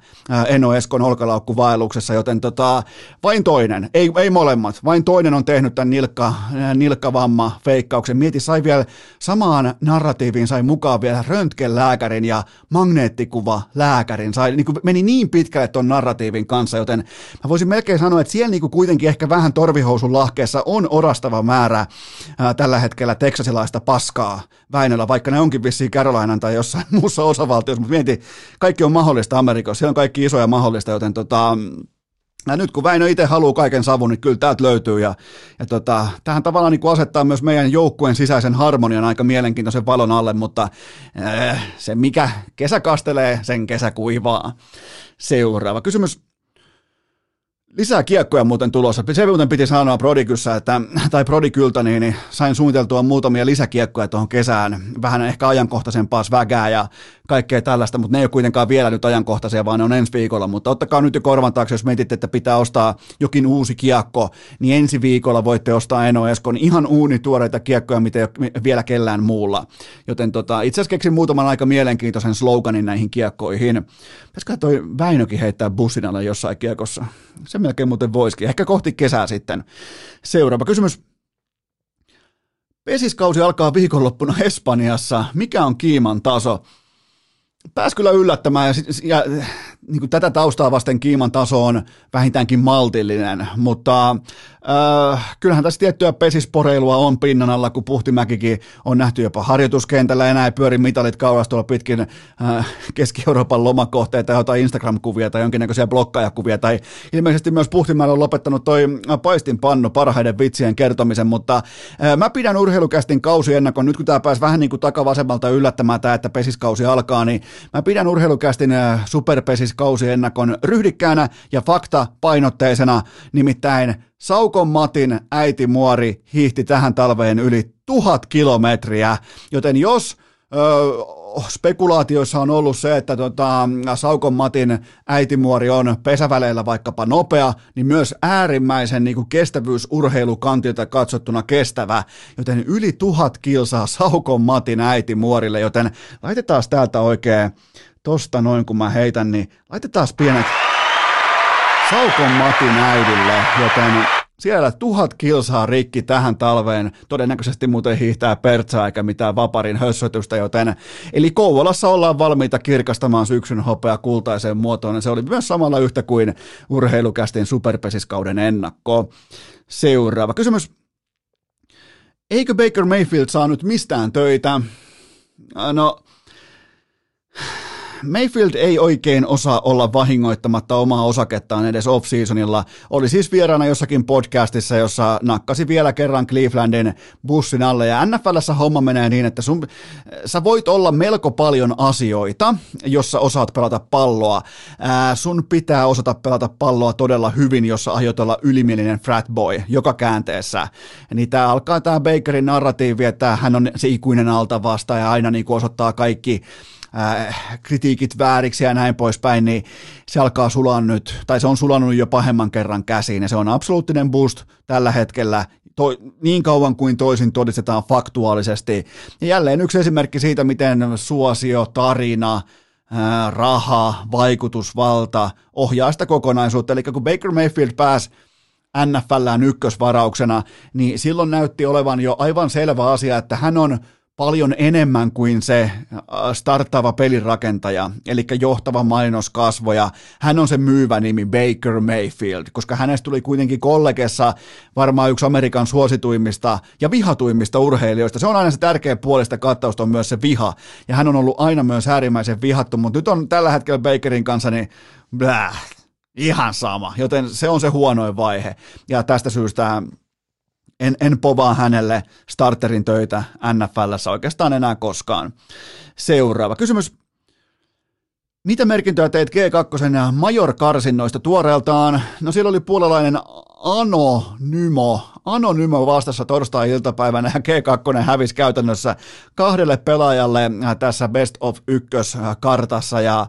Eno Eskon olkalaukkuvaelluksessa, joten tota, vain toinen, ei, ei molemmat, vain toinen on tehnyt tämän nilkka, nilkkavamma feikkauksen. Mieti, sai vielä samaan narratiiviin, sai mukaan vielä röntgenlääkärin ja magneettikuva lääkärin, sai, niin kuin meni niin pitkälle tuon narratiivin kanssa, joten mä voisin melkein sanoa, että siellä niin kuin kuitenkin ehkä vähän torvihousun lahkeessa on orastava määrä ää, tällä hetkellä teksasilaista paskaa Väinöllä, vaikka ne onkin vissiin Carolinan tai jossain <laughs> muussa osavaltiossa, mutta mieti, kaikki on mahdollista Amerikassa, siellä on kaikki isoja mahdollista, joten tota, ja nyt kun Väinö itse haluaa kaiken savun, niin kyllä täältä löytyy. Ja, ja tota, tähän tavallaan niin asettaa myös meidän joukkueen sisäisen harmonian aika mielenkiintoisen valon alle, mutta äh, se mikä kesä kastelee, sen kesä kuivaa. Seuraava kysymys. Lisää kiekkoja muuten tulossa. Se muuten piti sanoa Prodikyssä, että, tai Prodikyltä, niin, niin sain suunniteltua muutamia lisäkiekkoja tuohon kesään. Vähän ehkä ajankohtaisempaa svägää ja kaikkea tällaista, mutta ne ei ole kuitenkaan vielä nyt ajankohtaisia, vaan ne on ensi viikolla. Mutta ottakaa nyt jo korvan taakse, jos mietitte, että pitää ostaa jokin uusi kiekko, niin ensi viikolla voitte ostaa Eno Eskon ihan uunituoreita kiekkoja, mitä ei ole vielä kellään muulla. Joten tota, itse asiassa keksin muutaman aika mielenkiintoisen sloganin näihin kiekkoihin. Pitäisikö toi Väinökin heittää bussin alle jossain kiekossa? Se melkein muuten voisikin. Ehkä kohti kesää sitten. Seuraava kysymys. Pesiskausi alkaa viikonloppuna Espanjassa. Mikä on kiiman taso? Pääsi kyllä yllättämään ja, ja niin kuin tätä taustaa vasten kiiman taso on vähintäänkin maltillinen, mutta äh, kyllähän tässä tiettyä pesisporeilua on pinnan alla, kun Puhtimäkikin on nähty jopa harjoituskentällä, enää ei pyöri mitalit kauas tuolla pitkin äh, Keski-Euroopan lomakohteita, jotain Instagram-kuvia tai jonkinnäköisiä blokkaajakuvia, tai ilmeisesti myös Puhtimäellä on lopettanut toi paistinpannu parhaiden vitsien kertomisen, mutta äh, mä pidän urheilukästin kausiennakon, nyt kun tämä pääsi vähän niin kuin takavasemmalta yllättämään tämä, että pesiskausi alkaa, niin mä pidän urheilukästin äh, superpesis kausiennakon ryhdikkäänä ja fakta painotteisena, nimittäin Saukon Matin äiti Muori hiihti tähän talveen yli tuhat kilometriä, joten jos ö, spekulaatioissa on ollut se, että tota, Saukon Matin äitimuori on pesäväleillä vaikkapa nopea, niin myös äärimmäisen niin kuin kestävyysurheilukantilta katsottuna kestävä, joten yli tuhat kilsaa Saukon Matin äitimuorille, joten laitetaan täältä oikein tosta noin kun mä heitän, niin laitetaan pienet Saukon Matin äidille, joten siellä tuhat kilsaa rikki tähän talveen, todennäköisesti muuten hiihtää pertsaa eikä mitään vaparin hössötystä, joten eli Kouvolassa ollaan valmiita kirkastamaan syksyn hopea kultaiseen muotoon, se oli myös samalla yhtä kuin urheilukästin superpesiskauden ennakko. Seuraava kysymys. Eikö Baker Mayfield saa nyt mistään töitä? No, Mayfield ei oikein osaa olla vahingoittamatta omaa osakettaan edes off-seasonilla. Oli siis vieraana jossakin podcastissa, jossa nakkasi vielä kerran Clevelandin bussin alle. Ja NFLssä homma menee niin, että sun, sä voit olla melko paljon asioita, jossa osaat pelata palloa. Ää, sun pitää osata pelata palloa todella hyvin, jossa aiot olla ylimielinen frat boy joka käänteessä. Niin tää alkaa tää Bakerin narratiivi, että hän on se ikuinen alta vasta ja aina niin osoittaa kaikki äh, kritiikit vääriksi ja näin poispäin, niin se alkaa sulaa nyt, tai se on sulannut jo pahemman kerran käsiin, ja se on absoluuttinen boost tällä hetkellä, to, niin kauan kuin toisin todistetaan faktuaalisesti. Ja jälleen yksi esimerkki siitä, miten suosio, tarina, ää, raha, vaikutusvalta ohjaa sitä kokonaisuutta. Eli kun Baker Mayfield pääsi NFLään ykkösvarauksena, niin silloin näytti olevan jo aivan selvä asia, että hän on paljon enemmän kuin se äh, starttaava pelirakentaja, eli johtava mainoskasvoja. Hän on se myyvä nimi Baker Mayfield, koska hänestä tuli kuitenkin kollegessa varmaan yksi Amerikan suosituimmista ja vihatuimmista urheilijoista. Se on aina se tärkeä puolesta kattausta on myös se viha, ja hän on ollut aina myös äärimmäisen vihattu, mutta nyt on tällä hetkellä Bakerin kanssa niin bläh, ihan sama, joten se on se huonoin vaihe, ja tästä syystä en, en povaa hänelle starterin töitä NFLssä oikeastaan enää koskaan. Seuraava kysymys. Mitä merkintöä teit G2 Major-karsinnoista tuoreeltaan? No siellä oli puolalainen Anonymo, Anonymo vastassa torstai-iltapäivänä ja G2 hävisi käytännössä kahdelle pelaajalle tässä Best of ykkös kartassa ja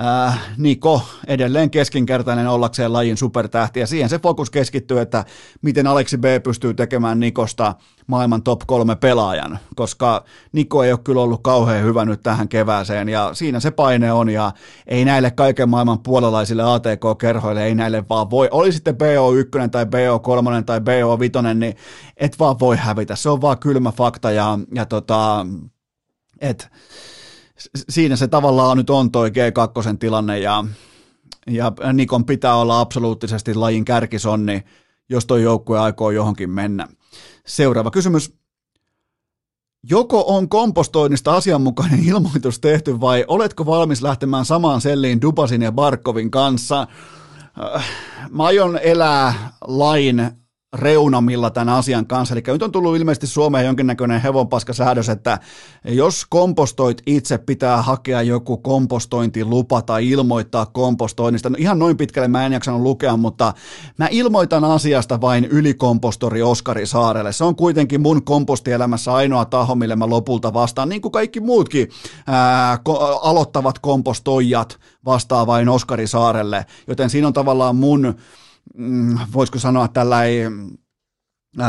äh, Niko edelleen keskinkertainen ollakseen lajin supertähti. Ja siihen se fokus keskittyy, että miten Aleksi B pystyy tekemään Nikosta maailman top kolme pelaajan, koska Niko ei ole kyllä ollut kauhean hyvä nyt tähän kevääseen ja siinä se paine on ja ei näille kaiken maailman puolalaisille ATK-kerhoille, ei näille vaan voi, oli sitten BO1 tai BO3 tai BO5, niin et vaan voi hävitä, se on vaan kylmä fakta ja, ja tota, et, siinä se tavallaan nyt on toi G2 tilanne ja, ja Nikon pitää olla absoluuttisesti lajin kärkisonni, jos toi joukkue aikoo johonkin mennä. Seuraava kysymys. Joko on kompostoinnista asianmukainen <laughs> ilmoitus tehty vai oletko valmis lähtemään samaan selliin Dubasin ja Barkovin kanssa? Äh, mä aion elää lain reunamilla tämän asian kanssa. Eli nyt on tullut ilmeisesti Suomeen jonkinnäköinen hevonpaskasäädös, että jos kompostoit itse, pitää hakea joku kompostointilupa tai ilmoittaa kompostoinnista. No ihan noin pitkälle mä en jaksanut lukea, mutta mä ilmoitan asiasta vain ylikompostori Oskari Saarelle. Se on kuitenkin mun kompostielämässä ainoa taho, mille mä lopulta vastaan, niin kuin kaikki muutkin ää, ko- aloittavat kompostoijat vastaa vain Oskari Saarelle. Joten siinä on tavallaan mun Mm, voisiko sanoa tällä ei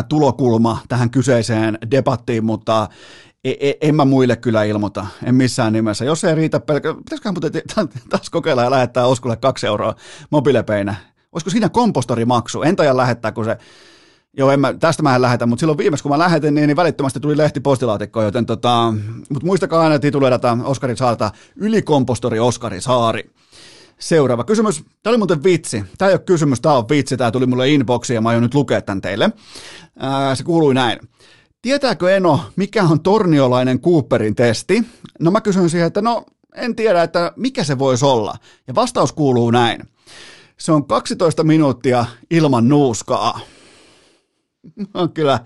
tulokulma tähän kyseiseen debattiin, mutta e, e, en mä muille kyllä ilmoita, en missään nimessä. Jos ei riitä pelkä, pitäisiköhän muuten taas kokeilla ja lähettää Oskulle kaksi euroa mobiilepeinä. Olisiko siinä kompostorimaksu? Entä lähettää, kun se Joo, en mä, tästä mä en lähetä, mutta silloin viimeksi kun mä lähetin, niin, niin välittömästi tuli lehti postilaatikkoon, joten tota, mutta muistakaa aina tituleidata Oskari Saarta ylikompostori Oskari Saari. Seuraava kysymys. Tämä oli muuten vitsi. Tämä ei ole kysymys, tämä on vitsi. Tämä tuli mulle inboxiin ja mä aion nyt lukea tämän teille. Ää, se kuului näin. Tietääkö Eno, mikä on torniolainen Cooperin testi? No mä kysyn siihen, että no en tiedä, että mikä se voisi olla. Ja vastaus kuuluu näin. Se on 12 minuuttia ilman nuuskaa. <laughs> No, kyllä,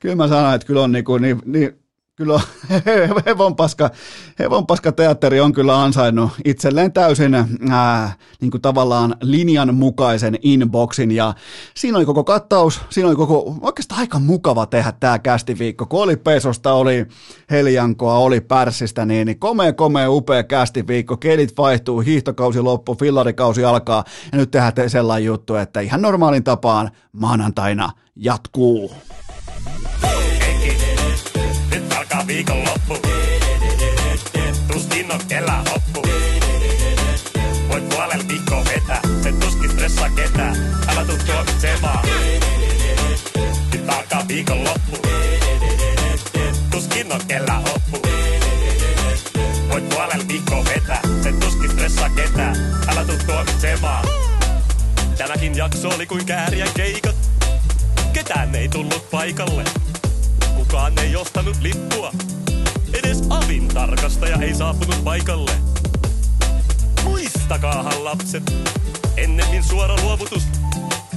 kyllä mä sanoin, että kyllä on niin, kuin, niin, niin kyllä <laughs> hevonpaska, hevonpaska teatteri on kyllä ansainnut itselleen täysin ää, niin kuin tavallaan linjan mukaisen inboxin. Ja siinä oli koko kattaus, siinä oli koko oikeastaan aika mukava tehdä tämä kästiviikko, kun oli Pesosta, oli Heljankoa, oli Pärssistä, niin, niin komea, komea, upea kästiviikko, kelit vaihtuu, hiihtokausi loppu, fillarikausi alkaa. Ja nyt tehdään sellainen juttu, että ihan normaalin tapaan maanantaina jatkuu alkaa viikonloppu. Tuskin on kellä hoppu. Voit puolella viikkoa vetää, se tuskin stressaa ketään. Älä tuu tuomitsemaan. Nyt alkaa viikonloppu. Tuskin on kellä hoppu. Voit puolella viikkoa vetää, se tuskin stressaa ketään. Älä tuu tuomitsemaan. Tämäkin jakso oli kuin kääriä keikat. Ketään ei tullut paikalle. Kukaan ei ostanut lippua. Edes avin tarkastaja ei saapunut paikalle. Muistakaahan lapset, ennemmin suora luovutus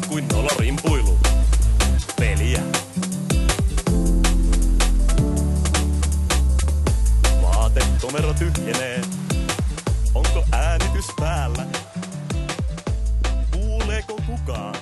kuin nolo rimpuilu. Peliä. Vaatetomero tyhjenee. Onko äänitys päällä? Kuuleeko kukaan?